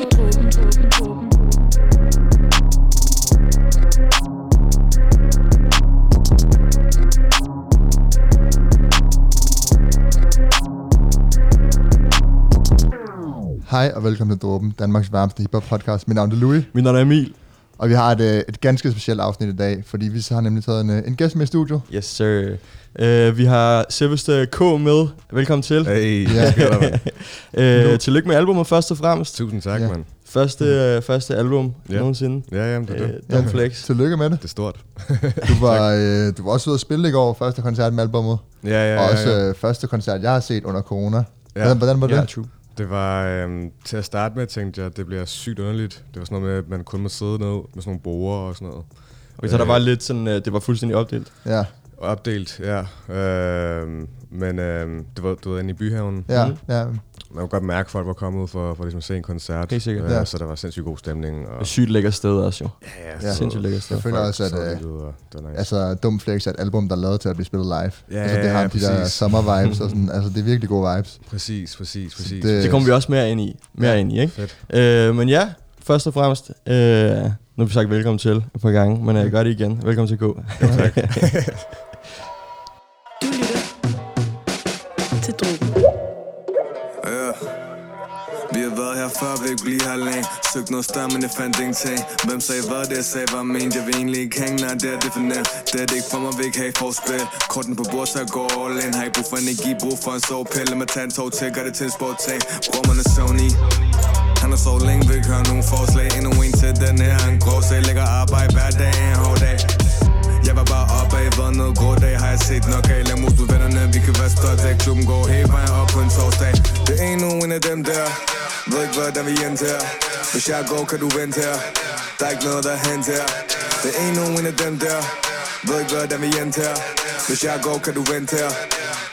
Hej og velkommen til Dråben, Danmarks varmeste hiphop podcast. Mit navn er Louis, Mit navn er Emil og vi har et, øh, et ganske specielt afsnit i dag, fordi vi har nemlig taget en, øh, en gæst med i studio. Yes, sir. Uh, vi har Silvester K. med. Velkommen til. Hey, Ja. mand? Uh, tillykke med albumet først og fremmest. Tusind tak, Ja. ja. mand. Første, uh, første album Ja. nogensinde. Ja, jamen, det er Uh, det. Flex. Tillykke med det. Det er stort. Du var, øh, du var også ude at spille i går, første koncert med albummet, Ja, ja, og ja, også ja. øh, første koncert, jeg har set under corona. ja. Hvordan, hvordan var det? Ja, true. Det var, øhm, til at starte med tænkte jeg, at det bliver sygt underligt. Det var sådan noget med, at man kun må sidde ned med sådan nogle borer og sådan noget. Okay, så der var lidt sådan, uh, det var fuldstændig opdelt. Ja, opdelt, ja. Øhm, men øhm, det var, du ved, inde i byhaven. ja, Mhm. ja. Man kunne godt mærke, at folk var kommet for, for ligesom at se en koncert. Helt sikkert. Øh, Ja. Så der var sindssygt god stemning. Og, sygt lækker sted også jo. ja, Ja. Sindssygt lækker sted. Jeg føler også, at, øh, nice. Altså, Dum Flex er et album, der er lavet til at blive spillet live. Ja, altså, det har ja, de der summer vibes, og sådan, altså, det er virkelig gode vibes. Præcis, præcis, præcis. det- Det kommer vi også mere ind i. Mere Ja. ind i, ikke? Fedt. Uh, men ja, først og fremmest, uh, nu har vi sagt velkommen til et par gange, men jeg gør det igen. Velkommen til K. Jo, tak. været ikke blive her længe. Søgte noget større, men jeg fandt ingenting. Hvem sagde hvad, det jeg sagde var ment. Jeg vil egentlig ikke hænge, nej det er det for nemt. Det er det ikke for mig, vil ikke have forspil. Korten på bord, så jeg går all in. Har ikke brug for energi, brug for en sovepille Med mig tage en tog til, gør det til en sport Bror man er Sony. Han har så længe, vil ikke høre nogen forslag. Endnu en til den her, en grå sag Lægger arbejde hver dag, en hård dag. Jeg var bare oppe af, været noget grå set nok af, lad mod med vennerne Vi kan være stolte af, klubben går hele vejen op på en torsdag Det er endnu en af dem der Ved ikke hvordan vi endte her Hvis jeg går, kan du vente her Der er ikke noget der er hent her Det er endnu en af dem der Ved ikke hvordan vi endte her hvis jeg går, kan du vente her.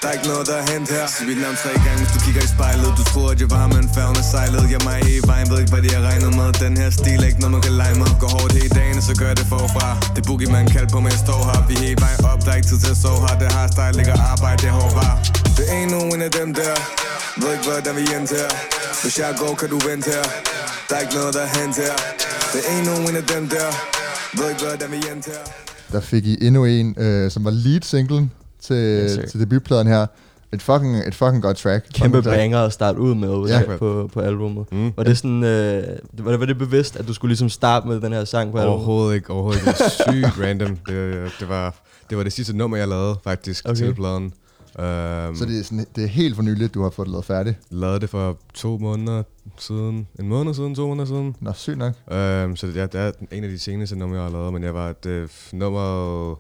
Der er ikke noget, der er hent her. Sig mit navn tre gange, hvis du kigger i spejlet Du tror, at jeg var med en færgen og sejlet. Jeg mig i vejen, ved ikke, hvad de har regnet med. Den her stil er ikke noget, man kan lege med. Går hårdt hele dagen, og så gør jeg det forfra. Det boogie, man kalder på, men jeg står her. Vi er hele vejen op, der er ikke tid til at sove her. Det har style, ligger arbejde, det er hårdt var Det er endnu en af dem der. Ved ikke, hvordan vi endte her. Hvis jeg går, kan du vente her. Der er ikke noget, der er hent her. Det er endnu en af dem der. Ved ikke, hvordan vi endte her. Der fik I endnu en, øh, som var lead singlen til, Yes, til debutpladen her. Et fucking, et fucking godt track. Kæmpe Fucking track. banger at starte ud med Ja. ja. på, på albumet. Mm. Var det sådan, øh, var, det, var det bevidst, at du skulle ligesom starte med den her sang på albumet? Overhovedet ikke, overhovedet ikke. Det var sygt random. Det, det, var, det var det sidste nummer, jeg lavede faktisk okay. til pladen. Um, Så det er, sådan, det er helt for nyligt, du har fået det lavet færdigt. lavede det for to måneder siden. En måned siden, to måneder siden. Nå, sygt nok. Um, så det, ja, det er en af de seneste numre, jeg har lavet. Men jeg var, det nummeret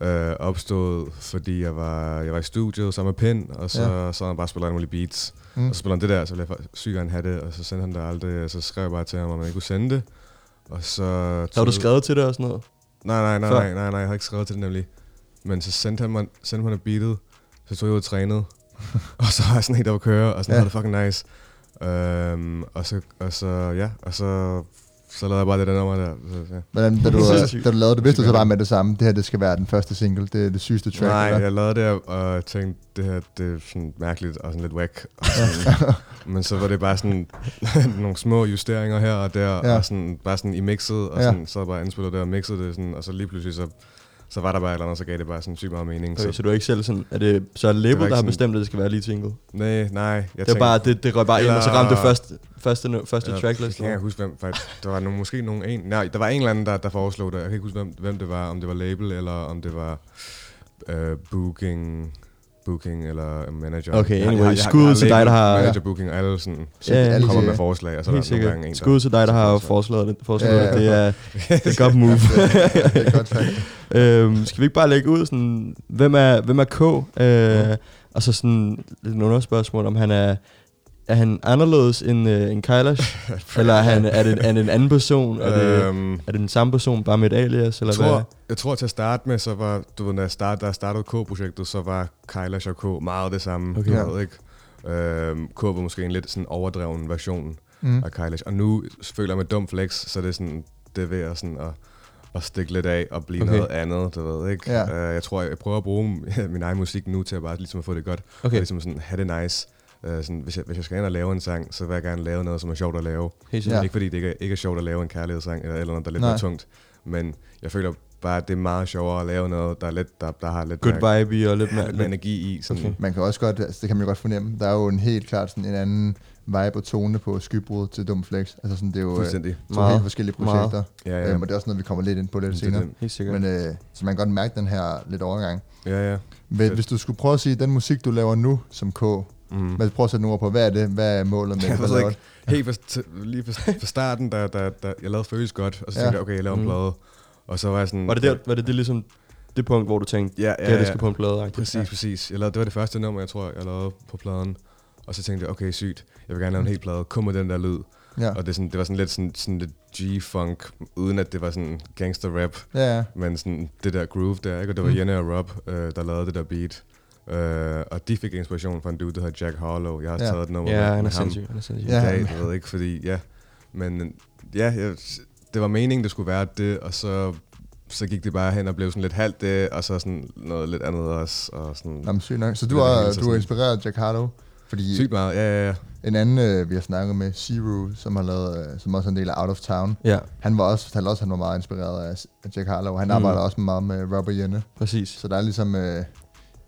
øh, opstod, fordi jeg var, jeg var i studiet sammen med Pind, og så, Ja. så han bare spillet mulige beats. Mm. Og så spillede han det der, så ville jeg sygt gerne have det, og så sendte han det aldrig, og så skrev jeg bare til ham, om han ikke kunne sende det. Og så... Har du skrevet til det og sådan noget? Nej, nej, nej, nej, nej, nej, jeg havde ikke skrevet til det nemlig. Men så sendte han mig, sendte mig beatet, så tog jeg ud og trænede. og så var jeg sådan helt oppe at køre, og sådan Ja. ja. det fucking nice. Um, og så, og så, ja, og så, så lavede jeg bare det der nummer der. Så, ja. Men da du, da du lavede det, vidste du så bare med det samme. Det her, det skal være den første single. Det er det sygeste track. Nej, eller? jeg lavede det, og jeg tænkte, det her, det er sådan mærkeligt og sådan lidt whack. Og sådan, men så var det bare sådan nogle små justeringer her og der, Ja. ja. og sådan, bare sådan i mixet, og Ja. sådan, så havde jeg bare indspillet det og mixet det, sådan, og så lige pludselig så, så var der bare et eller andet, så gav det bare sådan sygt meget mening. Okay, så, så du er ikke selv sådan, er det så er det label, var der har bestemt, at det skal være lige single? nej, nej. Jeg Det var bare, det, det røg bare ind, og så Eller- ramte det første, første, første Jeg tracklist. kan ikke huske, hvem, faktisk, der var nogen, måske nogen en, nej, der var en eller anden, der, der foreslog det. Jeg kan ikke huske, hvem, hvem det var, om det var label, eller om det var øh, booking, booking eller manager. Okay, anyway, jeg jeg skud til dig, der har- Manager, booking, og alle sådan Så Ja, det er alle kommer med forslag, og så er der nogle gange en, der... Skud til dig, der har foreslået det. Foreslået Ja, ja. det. Er, det er et godt move. det er et godt øhm, skal vi ikke bare lægge ud, sådan, hvem er, hvem er K? Øh, og så sådan lidt nogle spørgsmål, om han er, er han anderledes end, øh, end Kailash? eller er, han, er, det, er det en anden person? Er det, Øhm, er det den samme person, bare med et alias? Eller jeg, tror, hvad? jeg tror til at starte med, så var, du ved, da jeg, start, da jeg startede K-projektet, så var Kailash og K meget det samme. Okay. Du ved, ikke? Øhm, K var måske en lidt sådan overdreven version Mm. af Kailash. Og nu føler jeg med dum flex, så det er sådan, det er ved at, sådan at, at stikke lidt af og blive Okay. noget andet, du ved, ikke? Ja. Uh, jeg tror, jeg, jeg prøver at bruge min egen musik nu til at bare ligesom at få det godt. Okay. Og ligesom sådan have det nice. Øh, sådan, hvis, jeg, hvis jeg skal ind og lave en sang, så vil jeg gerne lave noget, som er sjovt at lave. Helt Ja. Ikke fordi det ikke er, ikke er sjovt at lave en kærlighedssang, eller, eller noget, der er lidt Nej. mere tungt. Men jeg føler bare, at det er meget sjovere at lave noget, der, er lidt, der, der har lidt Good mere, vibe i og lidt mere... lidt mere energi i. Sådan, Okay. Man kan også godt, altså det kan man jo godt fornemme, der er jo en helt klart sådan en anden vibe og tone på skybrud til Dum Flex. Altså sådan, det er jo øh, to Meget. helt forskellige Meget. projekter. Ja, ja. Øhm, og det er også noget, vi kommer lidt ind på lidt Det er senere. det. Helt sikkert. Men, øh, så man kan godt mærke den her lidt overgang. Ja, ja. Men hvis du skulle prøve at sige, den musik, du laver nu som K, Mm. men prøv at sætte nogle ord på, hvad er det? Hvad er målet med Jeg det? Ikke. Helt fra, t- lige fra, fra starten, da, da, da jeg lavede Føles Godt, og så Ja. tænkte jeg, okay, jeg laver en Mm. plade. Og så var jeg sådan... Var det, der, var det, det ligesom det punkt, hvor du tænkte, Ja, ja, ja, det her det ja. skal på en plade? Præcis, præcis. Jeg lavede, det var det første nummer, jeg tror, jeg lavede på pladen. Og så tænkte jeg, okay, sygt. Jeg vil gerne lave en hel plade. Kom med den der lyd. Ja, Og det, sådan, det var sådan lidt, sådan, sådan lidt G-funk, uden at det var sådan gangster-rap. ja, ja. Men sådan det der groove der, ikke? Og det var Mm. mm. Jenny og Rob, øh, der lavede det der beat. Øh, og de fik inspiration fra en dude, der hedder Jack Harlow. Jeg har Ja. taget et nummer Ja, med, han er med ham sindssyg. Han er sindssyg. I dag, jeg ved ikke, fordi, ja. Men ja, jeg, det var meningen, det skulle være det, og så, så gik det bare hen og blev sådan lidt halvt det, og så sådan noget lidt andet også. Og sådan, Nå, men sygt nok. Så du så du er sådan- inspireret af Jack Harlow? Fordi sygt meget, ja, ja, ja. en anden, øh, vi har snakket med, Zero, som har lavet, øh, som også er en del af Out of Town, Ja, han var også, fortalte også, at han var meget inspireret af, af Jack Harlow. Han Mm. arbejder også meget med Robert Jenne, præcis. så der er ligesom øh,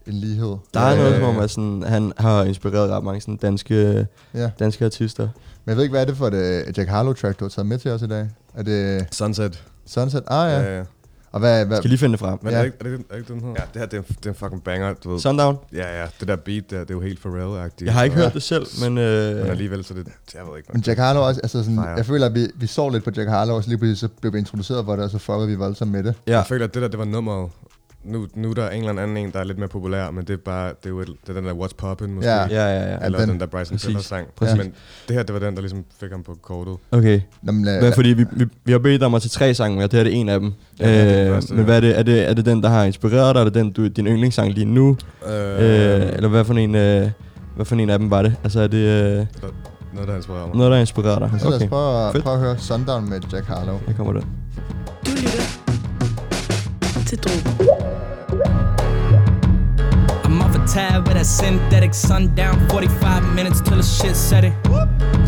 en lighed. Der er Øh, noget som om, at sådan, han har inspireret ret mange sådan, danske, Ja, danske artister. men jeg ved ikke, hvad er det for et Jack Harlow-track, du har taget med til os i dag? Er det Sunset. Sunset? Ah ja. ja, ja. Og hvad, hvad, Skal lige finde det frem. Men Ja. ja. er, det, ikke- er, det, ikke- er det den her? Ja, det her, det er, det er en fucking banger, du ved. Sundown? Ja, ja, det der beat der, det er jo helt Pharrell-agtigt. Jeg har ikke og- hørt det selv, men... Øh, Men alligevel, så det, jeg ved ikke. Men Jack Harlow også, altså sådan, Fire. jeg føler, at vi, vi så lidt på Jack Harlow, og så lige pludselig så blev vi introduceret for det, og så fuckede vi voldsomt med det. ja, Jeg føler, at det der, det var nummeret. Nu, nu er der en eller anden en, der er lidt mere populær, men det er bare, det er jo et, det er den der What's Poppin' måske. Ja. ja, ja, ja. Eller den- den, der Bryson. Tiller sang. Præcis. Men det her, det var den, der ligesom fik ham på kortet. Okay. Nå, men, lad, Hvad, fordi vi, vi, vi har bedt dig om at tage tre sange og det her er det en af dem. Ja, det er den øh, første, men hvad er det, er det? Er det den, der har inspireret dig? Er det den, du, din yndlingssang lige nu? Øh, Øh, eller hvad for, en, øh, hvad for en af dem var det? Altså er det øh, Noget, der inspirerer mig. noget, der inspirerer dig? Men så lad os Okay, prøve, prøve at høre Sundown med Jack Harlow. her kommer det. Du lytter I'm off a tab with that synthetic sundown. 45 minutes till the shit set it.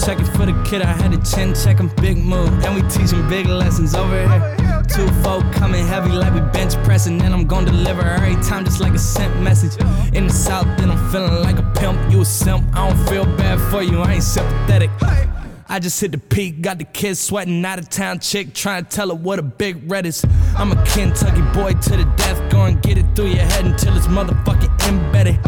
Check it for the kid, I had a chin check him, big move. And we teach teaching big lessons over here. Two folk coming heavy like we bench pressing. And I'm gonna deliver every time just like a sent message. In the south, then I'm feeling like a pimp. You a simp, I don't feel bad for you, I ain't sympathetic. I just hit the peak, got the kids sweating out of town chick, trying to tell her what a big red is. I'm a Kentucky boy to the death, go and get it through your head until it's motherfucking embedded.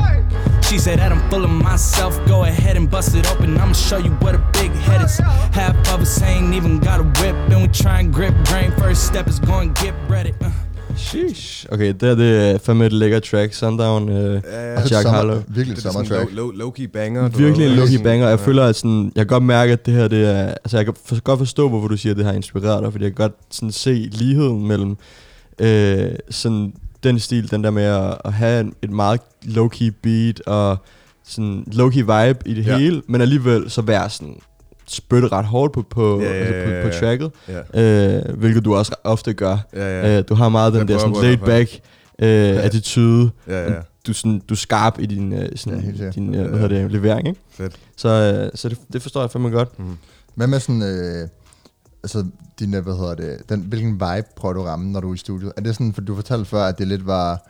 She said that I'm full of myself, go ahead and bust it open, I'ma show you what a big head is. Half of us ain't even got a whip, and we try and grip grain. First step is go and get ready. Uh. Sheesh. Okay, det er det er fandme et lækkert track. Sundown øh, Ja, og Jack sommer, Harlow. Virkelig det et er sommertrack. low, low, low-key banger. Virkelig en Sådan- banger. Jeg ja. føler, at sådan, jeg kan godt mærke, at det her, det er, altså jeg kan for, godt forstå, hvorfor du siger, at det har inspireret dig, fordi jeg kan godt sådan se ligheden mellem øh, sådan den stil, den der med at, at have en, et meget low-key beat og sådan low-key vibe i det Ja. hele, men alligevel så være sådan spytte ret hårdt på, på, Ja, ja, altså på, ja, på ja. tracket, Ja, øh, hvilket du også ofte gør. ja, ja. Øh, du har meget den der sådan på laid back øh, attitude. ja, ja. Du, sådan, du er skarp i din, øh, Ja, sådan, sikkert. din øh, hvad hedder det, levering, ikke? Fedt. Så, øh, så det, det forstår jeg fandme godt. Mm. Hvad med sådan, øh, altså din, øh, hvad hedder det, den, hvilken vibe prøver du at ramme, når du er i studiet? Er det sådan, for du fortalte før, at det lidt var,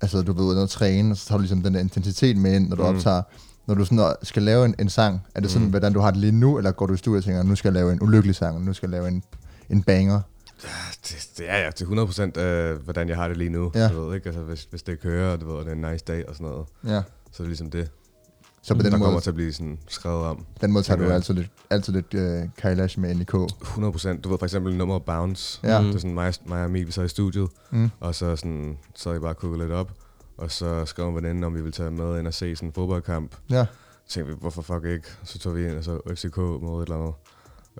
altså du ved, ude træne, og så tager du ligesom den der intensitet med ind, når du. Mm. optager. Når du sådan skal lave en, en sang, er det sådan, mm. Mm. hvordan du har det lige nu, eller går du i studiet og tænker, nu skal jeg lave en ulykkelig sang, nu skal jeg lave en, en banger? Det, det er ja, til 100% øh, hvordan jeg har det lige nu. Ja. Du ved, ikke? Altså, hvis, hvis det kører, du ved, og det er en nice dag og sådan noget, Ja. så er det ligesom det, Så på der den kommer måde, til at blive sådan skrevet om. den måde tager du altid lidt, altid lidt uh, Kailash med ind i K. 100%. Du ved for eksempel nummeret Bounce. Ja. Det er sådan mig, mig og Emil, vi sad i studiet, Mm. og så sådan, så jeg bare kukket lidt op. Og så skrev en veninde, om vi ville tage med ind og se sådan en fodboldkamp. Ja. Så tænkte vi, hvorfor fuck ikke? Så tog vi ind og så FCK mod et eller andet.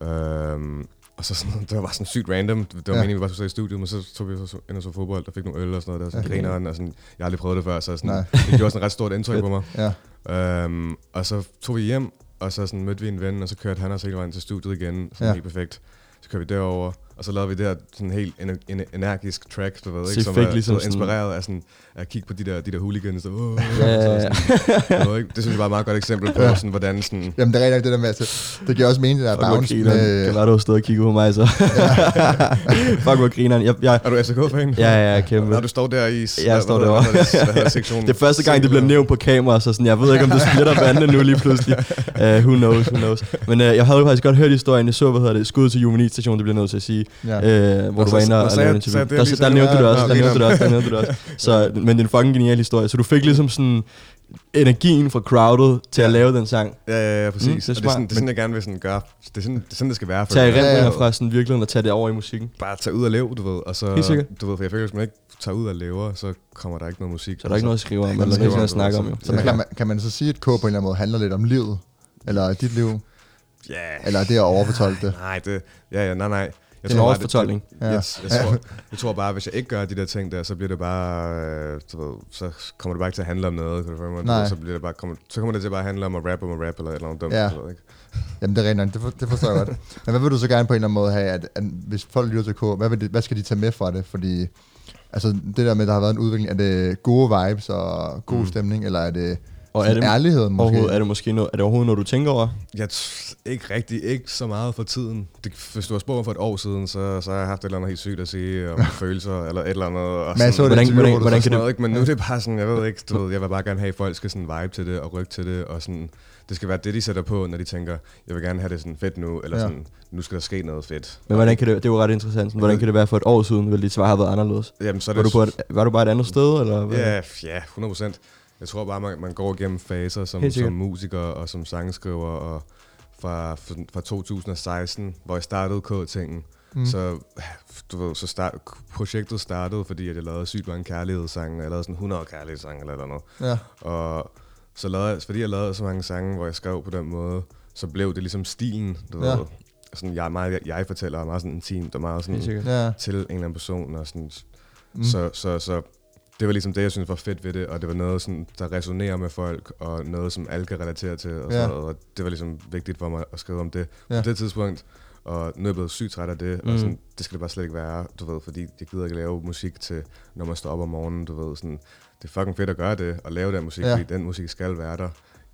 Øhm, og så sådan, det var bare sådan sygt random. Det var Ja. meningen, vi bare skulle sidde i studiet, men så tog vi så ind og så fodbold, og fik nogle øl og sådan noget. Der sådan ja. grineren, og sådan, jeg har aldrig prøvet det før, så sådan, Nej. det gjorde sådan et ret stort indtryk på mig. Ja. Øhm, og så tog vi hjem, og så sådan mødte vi en ven, og så kørte han os hele vejen til studiet igen, sådan ja. helt perfekt. Så kørte vi derover, Og så lavede vi det her sådan helt ener- ener- energisk track, du ved, Så ikke? Som fik er ligesom sådan- inspireret af, sådan, at kigge på de der, de der hooligans. Der, oh, Ja, ja, ja. Du ved ikke? Det synes jeg var et meget godt eksempel på, sådan, hvordan sådan... Jamen, det er rigtig nok det der med, altså, det giver også mening, det der Fuck, hvor bounce med... Kan være, du har stået og kigget på mig, så. Fuck, hvor grineren. Jeg, jeg, Er du FCK-fan? ja, ja, ja, kæmpe. Når du står der i... Jeg står derovre. Det er første gang, det bliver nævnt på kamera, så sådan, jeg ved ikke, om det splitter vandene nu lige pludselig. Uh, who knows, who knows. Men uh, jeg havde jo faktisk godt hørt historien, jeg så, hvad hedder det, skud til Juvenil station, det bliver nødt til at sige, Ja. uh, hvor du så- var inde og så lavede jeg- en interview. er Der, der, nævnte du det ja, også, der nævnte du det også, der nævnte du også. Så, men det er en fucking genial historie. Så du fik ligesom sådan energien fra crowdet til at lave den sang. Ja, ja, ja, præcis. Mm, det er er det, er sådan, det er sådan, jeg gerne vil sådan gøre. Det er sådan, det, er sådan, det skal være. For Tag erindringer ja. fra sådan virkeligheden og tage det over i musikken. Bare tage ud og leve, du ved. Og så, Helt sikkert. Du ved, for jeg føler, hvis man ikke tager ud og lever, så kommer der ikke noget musik. Så er der ikke noget at skrive om, ikke eller noget noget at snakke om. Jo. Så man, kan, man, kan man så sige, at K på en eller anden måde handler lidt om livet? Eller dit liv? Ja. Eller er det at overfortolke det? Nej, det... Ja, ja, nej, nej. Jeg Det er en bare, overfortolkning. Det, Ja. jeg, jeg, tror, jeg tror bare, hvis jeg ikke gør de der ting der, så bliver det bare, øh, du ved, så kommer det bare ikke til at handle om noget, Nej. Så, bliver det bare, kommer, så kommer det til bare at handle om at rap om at rap, eller et eller andet dumt, Ja. ved, ikke? Jamen, det er rent. Det, for, det forstår jeg godt. Men hvad vil du så gerne på en eller anden måde have, at, at hvis folk lytter til K, hvad, vil det, hvad skal de tage med fra det? Fordi altså, det der med, at der har været en udvikling, er det gode vibes og god Mm. stemning, eller er det, Og er det, ærligheden måske? overhovedet, er det måske noget, er det overhovedet noget, du tænker over? Jeg ikke rigtig, ikke så meget for tiden. Det, hvis du har spurgt for et år siden, så, så har jeg haft et eller andet helt sygt at sige om følelser, eller et eller andet. Og Men så Hvordan- hvordan- hvordan kan det- ikke? Men nu er det bare sådan, jeg ved ikke, du ved, jeg vil bare gerne have, at folk skal sådan vibe til det og rykke til det, og sådan, det skal være det, de sætter på, når de tænker, jeg vil gerne have det sådan fedt nu, eller Ja. sådan, nu skal der ske noget fedt. Men hvordan kan det, det er jo ret interessant. Sådan, hvordan kan det være for et år siden, vil dit svar have været anderledes? Jamen, så er Var det du, på et, var du bare et andet sted, eller hvad? Ja, ja, 100 procent. Jeg tror bare, man, man går igennem faser som, som musiker og som sangskriver, og fra, fra 2016, hvor jeg startede K-tingen, Mm. så, du ved, så start, projektet startede, fordi at jeg lavede sygt mange kærlighedssange. Jeg lavede sådan 100 kærlighedssange eller eller noget. Ja. Og så lavede, jeg- fordi jeg lavede så mange sange, hvor jeg skrev på den måde, så blev det ligesom stilen, du Ja. ved. Sådan, jeg, er meget, jeg, jeg fortæller meget sådan intimt og meget sådan. Ja. til en eller anden person. Og sådan, mm. så, så, så det var ligesom det, jeg synes var fedt ved det, og det var noget, sådan, der resonerer med folk, og noget, som alle kan relatere til, og, Ja. sådan noget, og det var ligesom vigtigt for mig at skrive om det Ja. på det tidspunkt. Og nu er jeg blevet sygt træt af det, Mm. og sådan, det skal det bare slet ikke være, du ved, fordi jeg gider ikke lave musik til, når man står op om morgenen, du ved, sådan, det er fucking fedt at gøre det, og lave den musik, ja. fordi den musik skal være der.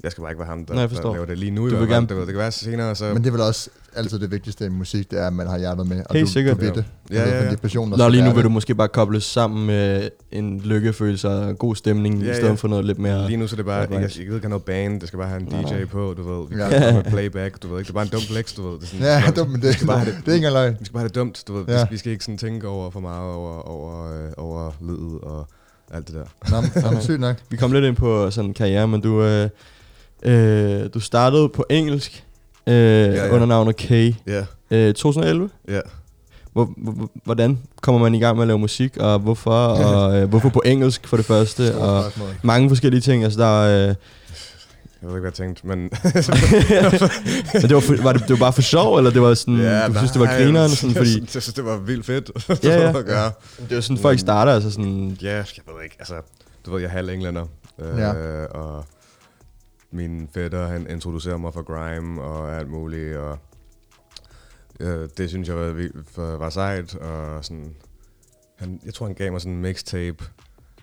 Jeg skal bare ikke være ham, der, Nej, der laver det lige nu. i Du vil gerne- Det, ved, det kan være senere, så... Men det er vel også altid det vigtigste i musik, det er, at man har hjertet med, og Helt du, sikkert. du ved det. Ja, ja, ja. Det er passion, der Nå, lige nu vil det. du måske bare kobles sammen med en lykkefølelse og god stemning, Ja, i ja. stedet for noget lidt mere... Lige nu så er det bare, jeg, jeg, jeg gider ikke have noget band, det skal bare have en DJ nej. på, du ved. Vi Ja. kan ja. playback, du ved ikke. Det er bare en dum flex, du ved. Det er sådan, Ja, dumt, men det, skal bare have det er ikke engang løgn. Vi skal bare have det dumt, du ved. Ja. Ja. Vi skal ikke sådan tænke over for meget over, over, øh, over lydet og alt det der. Nå, men- sygt nok. Vi kom lidt ind på sådan en karriere, men du, øh, øh, du startede på engelsk øh, ja, ja. under navnet K. Ja, Øh, 2011? ja. Hvor, hvor, hvordan kommer man i gang med at lave musik, og hvorfor? Og øh, hvorfor på engelsk for det første? Stort Og spørgsmål. mange forskellige ting. Altså, der, er, øh, Jeg ved ikke, hvad jeg tænkte, men... men det var, for, var det, det var bare for sjov, eller det var sådan, ja, du synes, det var nej, grineren? jeg Sådan, fordi, synes, jeg synes, det var vildt fedt Ja, ja. at gøre. det var sådan, folk starter, altså sådan... Ja, jeg ved ikke. Altså, du ved, jeg er halv englænder. Øh, Ja. Og min fætter, han introducerer mig for grime og alt muligt. Og øh, det synes jeg var, var sejt. Og sådan, han, jeg tror, han gav mig sådan en mixtape,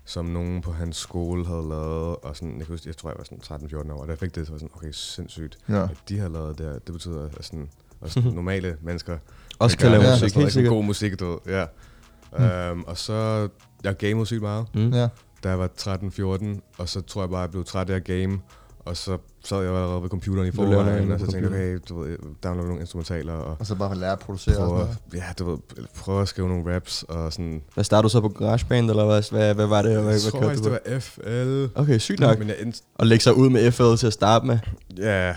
som nogen på hans skole havde lavet. Og sådan, jeg, kan huske, jeg tror, jeg var sådan 13-14 år. Og da jeg fik det, så var jeg sådan, okay, sindssygt. Ja. At de har lavet det her, det betyder, at sådan, også normale mennesker Også kan lave musik, helt sikkert. God musik, du ved. Ja. Mm. Um, og så, jeg gamede sygt meget Mm. Ja. da jeg var 13-14, og så tror jeg bare, jeg blev træt af at game, og så sad jeg allerede ved computeren i forvejen, og så tænkte jeg, okay, du ved, download nogle instrumentaler, og Og så bare lære at producere og prøve, sådan at- noget. ja, du ved, prøve at skrive nogle raps, og sådan, Hvad startede du så på GarageBand, eller hvad, hvad, hvad var det? Hvad, jeg hvad tror faktisk, det på? var FL, Okay, sygt nok. men jeg ind, Og lægge sig ud med FL til at starte med. ja,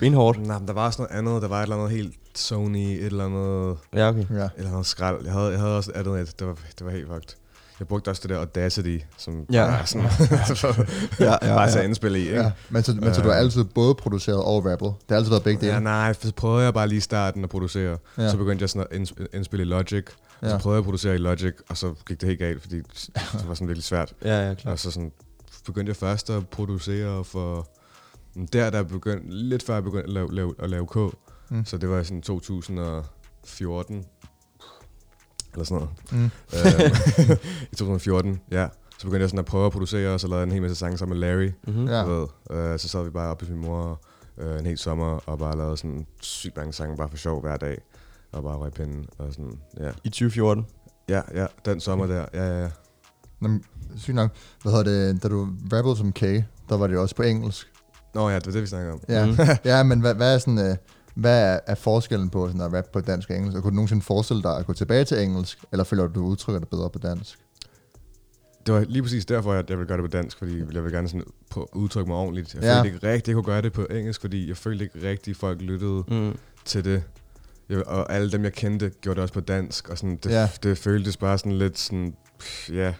Benhårdt. nej, men der var også noget andet, der var et eller andet helt Sony, et eller andet, Ja, okay. Ja. et eller andet skrald, jeg havde, jeg havde også et andet et, det var, det var helt fucked. Jeg brugte også det der Audacity, som Ja. er sådan, Ja, ja, bare til ja. at indspille i, ikke? Ja. Men, så, men så du har Øh. altid både produceret og rappet. Det har altid været begge dele. Ja, nej, så prøvede jeg bare lige i starten at producere. Ja. Ja. Så begyndte jeg sådan at inds- indspille i Logic. Og Ja. så prøvede jeg at producere i Logic, og så gik det helt galt, fordi det var sådan virkelig svært. Ja, ja, klar. Og så sådan begyndte jeg først at producere for... Der, der begyndte, lidt før jeg begyndte at lave, lave, at lave K. Mm. Så det var sådan 2014. eller sådan noget. Mm. Øh, I 2014, ja. Så begyndte jeg sådan at prøve at producere, og så lavede jeg en hel masse sange sammen med Larry. Mm-hmm. Ja. Ved. Øh, så sad vi bare oppe hos min mor øh, en hel sommer, og bare lavede sådan sygt mange sange bare for sjov hver dag. Og bare røg pinden, og sådan, ja. I 2014. Ja, ja, den sommer der, ja, ja, ja. Nå, men, sygt nok. Hvad hedder det, da du rappede som K, der var det jo også på engelsk. Nå ja, det var det, vi snakkede om. Ja, Mhm. ja men hvad, hvad er sådan... Øh, hvad er, er forskellen på sådan at rappe på dansk og engelsk? Og kunne du nogensinde forestille dig at gå tilbage til engelsk? Eller føler du, du udtrykker det bedre på dansk? Det var lige præcis derfor, at jeg ville gøre det på dansk, fordi jeg vil gerne sådan på udtrykke mig ordentligt. Jeg Ja. følte ikke rigtigt, jeg kunne gøre det på engelsk, fordi jeg følte ikke rigtigt, folk lyttede Mm. til det. Jeg, og alle dem, jeg kendte, gjorde det også på dansk, og sådan, det, ja. det føltes bare sådan lidt sådan, pff, ja,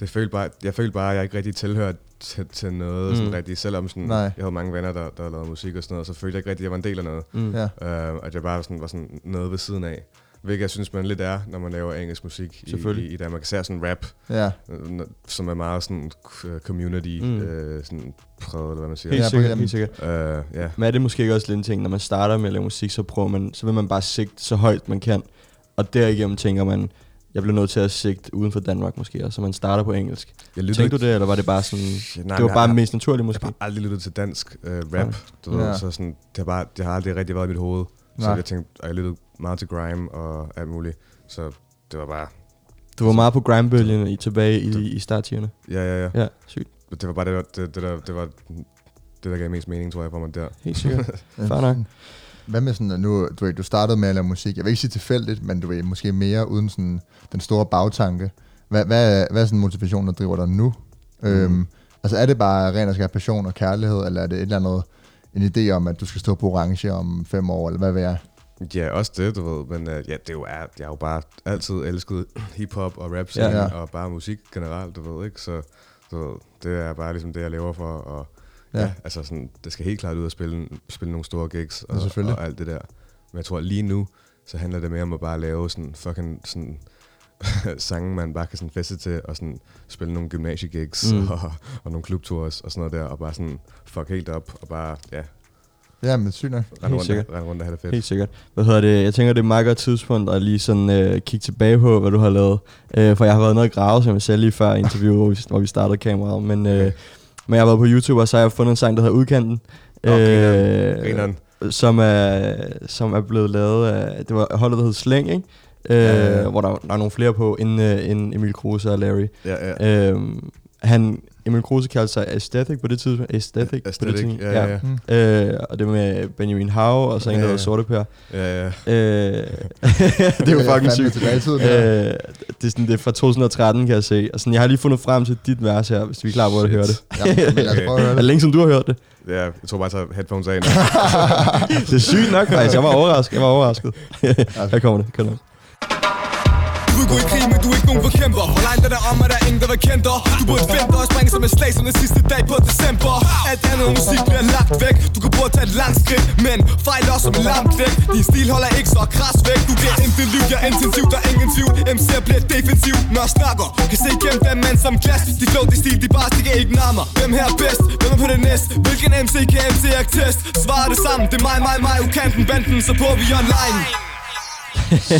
det følte bare, jeg følte bare, at jeg ikke rigtig tilhørte til, til noget mm. sådan rigtigt, selvom sådan, Nej. jeg havde mange venner, der, der lavede musik og sådan noget, så følte jeg ikke rigtigt, at jeg var en del af noget. Mm. Ja. Uh, at jeg bare sådan, var sådan noget ved siden af. Hvilket jeg synes, man lidt er, når man laver engelsk musik i, Selvfølgelig. i, i Danmark. Især sådan rap, Ja, øh, som er meget sådan øh, community Mm. øh, sådan præget, eller hvad man siger. Helt Ja, sikkert, på- helt sikkert. Uh, ja. Men er det måske ikke også lidt en ting, når man starter med at lave musik, så prøver man, så vil man bare sigte så højt man kan. Og derigennem tænker man, jeg bliver nødt til at sigte uden for Danmark måske, og så man starter på engelsk. Jeg lytter Tænkte du det, eller var det bare sådan, Nej, det var bare jeg, mest naturligt Jeg måske? har bare aldrig lyttet til dansk øh, rap, Nej. du ved, Ja. så sådan, det har, bare, det har aldrig rigtig været i mit hoved. Så Nej. jeg tænkte, og jeg lyttede meget til grime og alt muligt. Så det var bare, Du var meget på grindbølgen i, tilbage i, i startiderne. ja, ja, ja. Ja, sygt. Det var bare det, det, det, der, det var det, der gav mest mening, tror jeg, for mig der. Helt sikkert. Fair nok. Hvad med sådan, nu, du, ved, du startede med at lave musik, jeg vil ikke sige tilfældigt, men du ved, måske mere uden sådan den store bagtanke. Hvad, hvad, hvad er sådan motivationen, der driver dig nu? Mm. Øhm, altså er det bare ren og skær passion og kærlighed, eller er det et eller andet, en idé om, at du skal stå på orange om fem år, eller hvad vil jeg? Ja, også det, du ved. Men uh, ja, det er jo, er, jeg har jo bare altid elsket hiphop og rap ja, Ja. og bare musik generelt, du ved, ikke? Så du ved, det er bare ligesom det, jeg lever for. Og Ja. ja, ja altså sådan, det skal helt klart ud og spille, spille nogle store gigs Ja, og, selvfølgelig. og alt det der. Men jeg tror lige nu, så handler det mere om at bare lave sådan fucking sådan sange, man bare kan sådan feste til, og sådan spille nogle gymnasiegigs Mm. og, og nogle klubtours og sådan noget der, og bare sådan fuck helt op, og bare, ja, Ja, men sygt nok. rende rundt, sikkert. rende rundt og have det fedt. Helt sikkert. Hvad hedder det? Jeg tænker, det er et meget godt tidspunkt at lige sådan øh, kigge tilbage på, hvad du har lavet. Øh, for jeg har været noget grave, som jeg sagde lige før interviewet, hvor vi, hvor vi startede kameraet. Men, øh, men jeg har været på YouTube, og så har jeg fundet en sang, der hedder Udkanten. Nå, grineren. Grineren. som er, som er blevet lavet af, det var holdet, der hed Slæng, ikke? Øh, Ja, ja. Hvor der, der er nogle flere på, end, øh, end Emil Kruse og Larry. Ja, ja. Øhm, han, Emil Kruse kaldte sig Aesthetic på det tidspunkt. Aesthetic, på det Aesthetic, tidspunkt. ja, ja, ja. Mm. Øh, og det med Benjamin Hav og så en, der Ja, hedder ja. Sorte Per. ja, ja. Øh, det er jo fucking sygt. tilbage tiden, Øh, ja. det, er sådan, det er fra 2013, kan jeg se. Og sådan, jeg har lige fundet frem til dit vers her, hvis vi er klar på at høre det. Ja, men lad os prøve at høre det det. længe, som du har hørt det? Ja, jeg tror bare, at tage headphones af. Det er sygt nok, faktisk. Jeg var overrasket. Jeg var overrasket. her kommer det. Kom nu. Du gå i krig, men du er ikke nogen forkæmper. Aldrig dig om, at der er ingen, der vil kende dig Du burde vente og springe som et slag som den sidste dag på december. Alt andet musik bliver lagt væk. Du kan prøve at tage et langt skridt Men fejl også som en lamp væk Din stil holder ikke så kras væk. Du bliver intet liv, jeg er intensiv, der er ingen tvivl. MC'er bliver defensiv, når jeg snakker. Kan se igennem dem mand som glas De flow, de stil, de bare stikker ikke nærmere. Hvem her er bedst? Hvem er på det næste? Hvilken MC kan MC ikke test? Svarer det sammen, det er mig, mig, mig Ukanten, banden, så på vi online.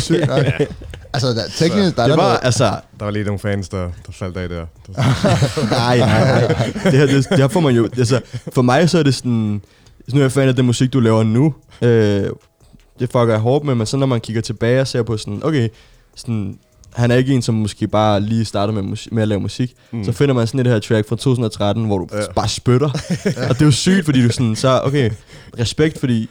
Sygt. Altså, der, teknisk, der er Det var, noget, altså, Der var lige nogle fans, der, der faldt af der. nej, nej, nej. Det her, det, det her får man jo, altså, for mig så er det sådan, så nu er jeg fan af den musik, du laver nu. Øh, det fucker jeg hårdt med, men så når man kigger tilbage og ser på sådan, okay, sådan, han er ikke en, som måske bare lige starter med, musik, med at lave musik. Mm. Så finder man sådan et her track fra 2013, hvor du ja. Ja. bare spytter. og det er jo sygt, fordi du sådan, så okay, respekt, fordi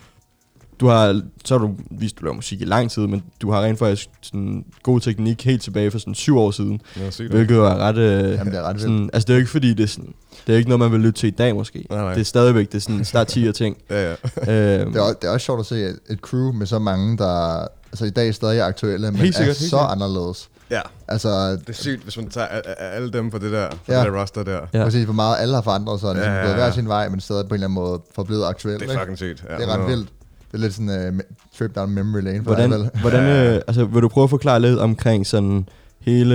du har, så har du vist, du laver musik i lang tid, men du har rent faktisk sådan god teknik helt tilbage for sådan syv år siden. Sygt. Hvilket er ret... Øh, Jamen, det er ret sådan, altså det er jo ikke fordi, det er sådan... Det er ikke noget, man vil lytte til i dag måske. Nej, nej. Det er stadigvæk, det er sådan start 10 ting. Ja, ja. øhm, det, er, også- det er også sjovt at se et, et crew med så mange, der altså, i dag stadig er aktuelle, men Helt sikkert, er helt så sikkert. anderledes. ja. Altså, Det er sygt, hvis man tager a- a- alle dem på det der, på Ja. det der roster der. Ja. ja. præcis, hvor meget alle har forandret sig, og Ja, ja, ja, gået ja. hver sin vej, men stadig på en eller anden måde forblevet aktuelle. Det er ikke? fucking sygt. Ja, det er ret 100. vildt. Det er lidt sådan en uh, trip down memory lane for hvordan, dig, hvordan, øh, altså, vil du prøve at forklare lidt omkring sådan hele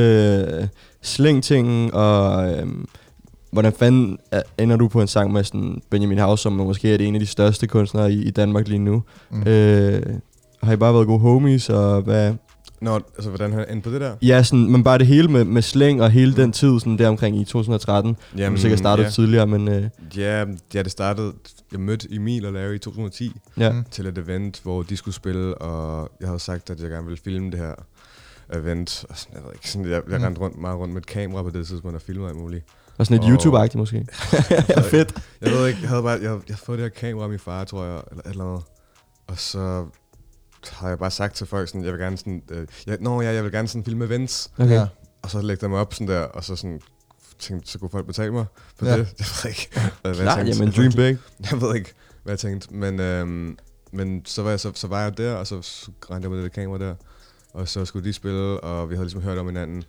øh, slængtingen, og øhm, hvordan fanden er- ender du på en sang med sådan Benjamin House, som måske er det en af de største kunstnere i, i Danmark lige nu? Mm. Øh, har I bare været gode homies, og hvad, Nå, altså, hvordan han endte på det der? Ja, sådan, men bare det hele med, med slæng og hele den tid, sådan der omkring i 2013. Jamen, du sikkert startet ja. tidligere, men øh, Ja, ja, det startede... Jeg mødte Emil og Larry i 2010 ja. Til et event, hvor de skulle spille, og jeg havde sagt, at jeg gerne ville filme det her event. Og sådan, jeg ved ikke, sådan, jeg, jeg Mm. rendte rundt, meget rundt med et kamera på det tidspunkt og filmede alt muligt. Og sådan et Og- YouTube-agtigt måske. fedt. Jeg ved ikke, jeg havde bare, jeg, jeg fået det her kamera af min far, tror jeg, eller et eller andet. Og så har jeg bare sagt til folk sådan, jeg vil gerne sådan, øh, jeg, nå ja, jeg vil gerne sådan filme events. Okay. Ja. Og så lægge dem op sådan der, og så sådan tænkte, så kunne folk betale mig for Ja. det. Jeg ved ikke. hvad- hvad jeg Klar, tænkte. jamen dream big. Jeg ved ikke, hvad jeg tænkte. Men, øhm, men så, var jeg, så, så var jeg der, og så rendte jeg med det kamera der. Og så skulle de spille, og vi havde ligesom hørt om hinanden.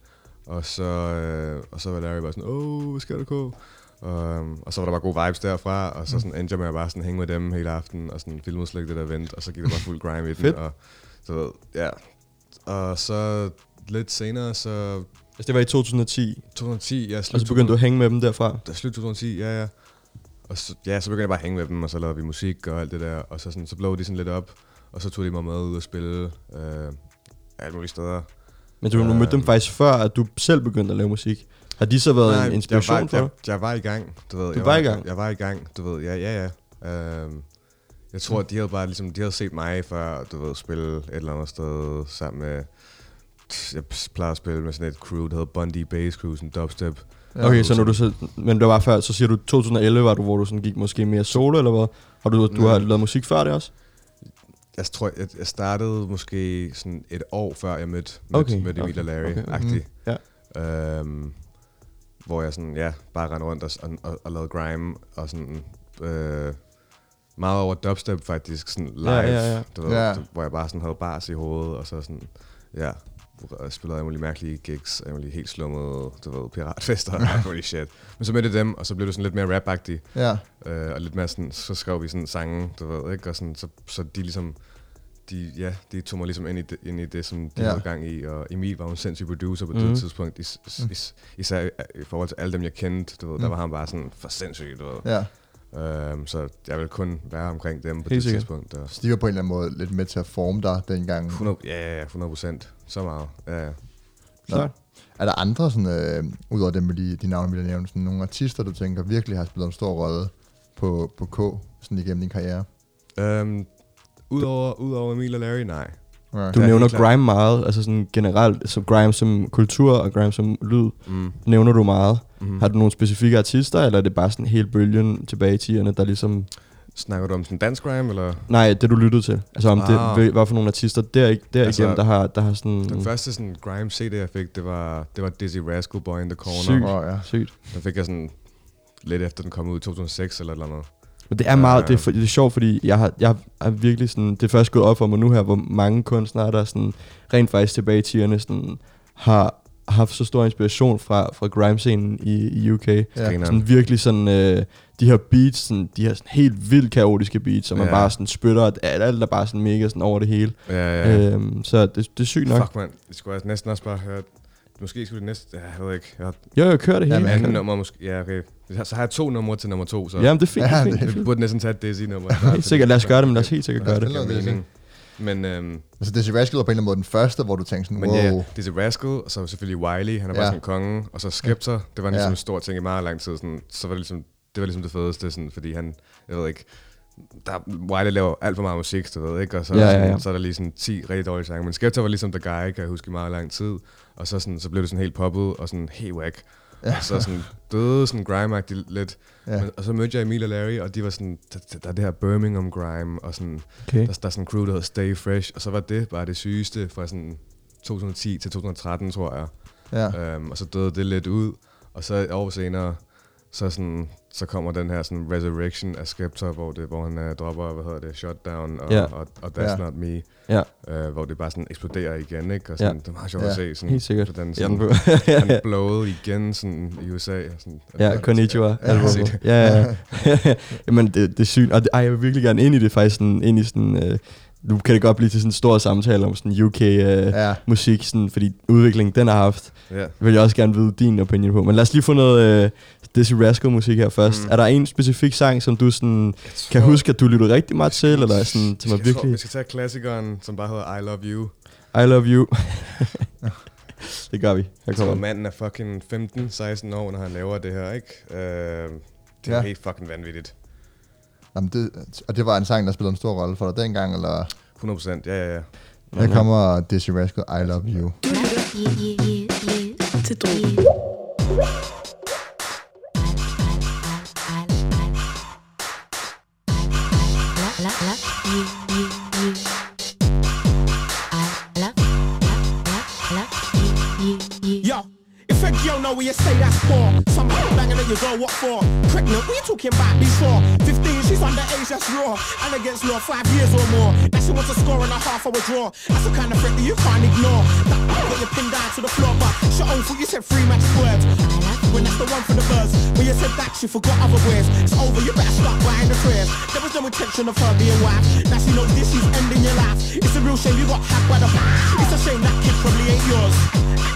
Og så, øh, og så var Larry bare sådan, åh, hvad skal du gå? Og, øhm, og så var der bare gode vibes derfra, og så sådan endte jeg med at bare sådan hænge med dem hele aften, og sådan ikke det der event, og så gik der bare fuld grime i den. Fedt. Og, så ved, ja. Og så lidt senere, så Altså, det var i 2010, 2010, ja, og slut så begyndte du at hænge med dem derfra. der slut 2010, ja, ja. Og så, ja, så begyndte jeg bare at hænge med dem, og så lavede vi musik og alt det der, og så, sådan, så blå de sådan lidt op, og så tog de mig med ud og spille øh, alle mulige steder. Men du, du mødte dem faktisk før, at du selv begyndte at lave musik. Har de så været en inspiration jeg var, for dig? jeg, jeg var i gang, du ved. Du jeg var i gang? Jeg var i gang, du ved, ja, ja, ja. Øhm, jeg tror, at de havde bare ligesom, de havde set mig før, du ved, spille et eller andet sted sammen med, jeg plejer at spille med sådan et crew, der hedder Bundy Bass Crew, sådan dubstep. Ja. Okay, så når du så, men det var før, så siger du 2011 var du, hvor du sådan gik måske mere solo, eller hvad? Har du, du har lavet musik før det også? Jeg tror, jeg, jeg startede måske sådan et år før jeg mødte, Okay, mødte, mødte Emil okay, og Larry, okay, okay, agtig. Ja. Øhm, hvor jeg sådan, ja, bare rendte rundt og, og, og, og lavede grime, og sådan, øh, meget over dubstep faktisk, sådan live, Ja, ja, ja. Du ved, Ja. hvor jeg bare sådan havde bars i hovedet, og så sådan, ja, jeg spillede alle mulige mærkelige gigs, alle mulige helt slummede, du ved, piratfester og alt muligt shit. Men så mødte dem, og så blev det sådan lidt mere rap-agtigt. Ja. Øh, og lidt mere sådan, så skrev vi sådan sange, du ved, ikke? Og sådan, så, så de ligesom, de, ja, de tog mig ligesom ind i det, ind i det som de Ja. havde gang i. Og Emil var jo en sindssyg producer på Mhm. det tidspunkt. Is, is, is, især i forhold til alle dem, jeg kendte, du ved, der Mm. var han bare sådan for sindssyg, du ved. ja. Øhm, så jeg vil kun være omkring dem på Helt det sikkert. tidspunkt. Og Så de var på en eller anden måde lidt med til at forme dig dengang. 100, ja, ja, ja, 100 procent. Så meget. Ja, ja. Klart. Er der andre, sådan, øh, udover dem med de, de navne, vi har nævnt, sådan nogle artister, du tænker virkelig har spillet en stor rolle på, på K sådan igennem din karriere? Øhm, Udover, udover Emil og Larry, nej. Du Ja, nævner grime meget, altså sådan generelt, så grime som kultur og grime som lyd, Mm. nævner du meget. Mm. Har du nogle specifikke artister, eller er det bare sådan helt bølgen tilbage i 10'erne, der ligesom... Snakker du om sådan dansk grime, eller? Nej, det du lyttede til. Altså om det, Ah. hvad, hvad for nogle artister der, der Altså, igennem, der har, der har sådan... Den første sådan grime CD, jeg fik, det var, det var Dizzy Rascal Boy in the Corner. Sygt. Åh, ja. Sygt. Den fik jeg sådan lidt efter den kom ud i 2006 eller et eller andet. Men det er meget, Ja. det er, det er sjovt, fordi jeg har, jeg har virkelig sådan, det er først gået op for mig nu her, hvor mange kunstnere, der sådan, rent faktisk tilbage i 10'erne, sådan, har haft så stor inspiration fra, fra grime-scenen i, i UK. Ja. Sådan virkelig sådan, øh, de her beats, sådan, de her sådan helt vildt kaotiske beats, som man Ja. bare sådan spytter, at alt, alt er bare sådan mega sådan over det hele. Ja, ja. Øhm, så det, det er sygt nok. Fuck, man. Det skulle jeg næsten også bare høre. Måske skulle det næste... Ja, jeg ved ikke. Jeg har Jo, jeg kører det hele. Jamen, anden kan- nummer måske. Ja, okay. Så har jeg to numre til nummer to, så... Jamen, det er fint. Ja, det er fint. det- burde næsten tage et Dizzy-nummer. Helt sikkert, lad os gøre det, men lad os helt sikkert gøre det. Det. Men, øhm, Altså, Dizzy Rascal var på en eller anden måde den første, hvor du tænkte sådan, men wow. ja, Dizzy Rascal, og så selvfølgelig Wiley, han er bare Ja. sådan en konge, og så Skeptor, det var ligesom Ja. en stor ting i meget lang tid, sådan, så var det ligesom, det var ligesom det fedeste, sådan, fordi han, jeg ved ikke, der, Wiley laver alt for meget musik, du ved, ikke? Og så, Ja, ja, ja, så er der lige sådan 10 rigtig dårlige sange. Men Skeptor var ligesom the guy, kan jeg huske, i meget lang tid. Og så, sådan, så blev det sådan helt poppet, og sådan helt whack. Ja. Og så sådan døde sådan grime lidt. Ja. Men, og så mødte jeg Emil og Larry, og de var sådan, der, der- der er det her Birmingham grime, og sådan, Okay. der, der er sådan en crew, der hedder Stay Fresh, og så var det bare det sygeste fra sådan 2010 til 2013, tror jeg. Ja. Um, og så døde det lidt ud, og så et år senere, så, sådan, så kommer den her sådan resurrection af Skeptor, hvor, det, hvor han uh, dropper, hvad hedder det, Shutdown og, Ja. og, og, That's Ja. Not Me, Ja, uh, hvor det bare sådan eksploderer igen, ikke? Og sådan, Ja. det er meget sjovt Ja. at se. Sådan, helt sikkert. Hvordan Ja, den sådan, han blowede igen sådan, i USA. Sådan, Ja, Konnichiwa. Ja, sygt. Ja, ja. Jamen, det, det er sygt. Og det, ej, jeg vil virkelig gerne ind i det, faktisk sådan, ind i sådan... Øh, nu kan det godt blive til sådan en stor samtale om sådan UK øh, ja. ja. musik, sådan, fordi udviklingen den har haft, Ja. vil jeg også gerne vide din opinion på. Men lad os lige få noget øh, Dizzy Rascal musik her først. Mm. Er der en specifik sang, som du sådan, kan huske, at du lyttede rigtig meget til, eller sådan, som er jeg tror, virkelig... vi skal tage klassikeren, som bare hedder I Love You. I love you. det gør vi. Her Jeg tror, kommer den. manden er fucking 15-16 år, når han laver det her, ikke? Øh, det er Ja. ja. helt fucking vanvittigt. Jamen, det, og det var en sang, der spillede en stor rolle for dig dengang, eller? 100 procent, ja, ja, ja. Her kommer Dizzy Rascal, I Love You. Du lytter til girl where you say that's for, some banging that you go, what for? Pregnant, what you talking about before? 15, she's underage, that's raw. And against law, five years or more. Now she wants a score and a half hour draw. That's the kind of threat that you can't ignore. That got you pinned down to the floor, but she own foot, you said three match words. When that's the one for the birds. When you said that, she forgot other words. It's over, you better start buying the prayers. There was no intention of her being wife. Now she knows this is ending your life. It's a real shame you got hacked by the back. It's a shame that kid probably ain't yours.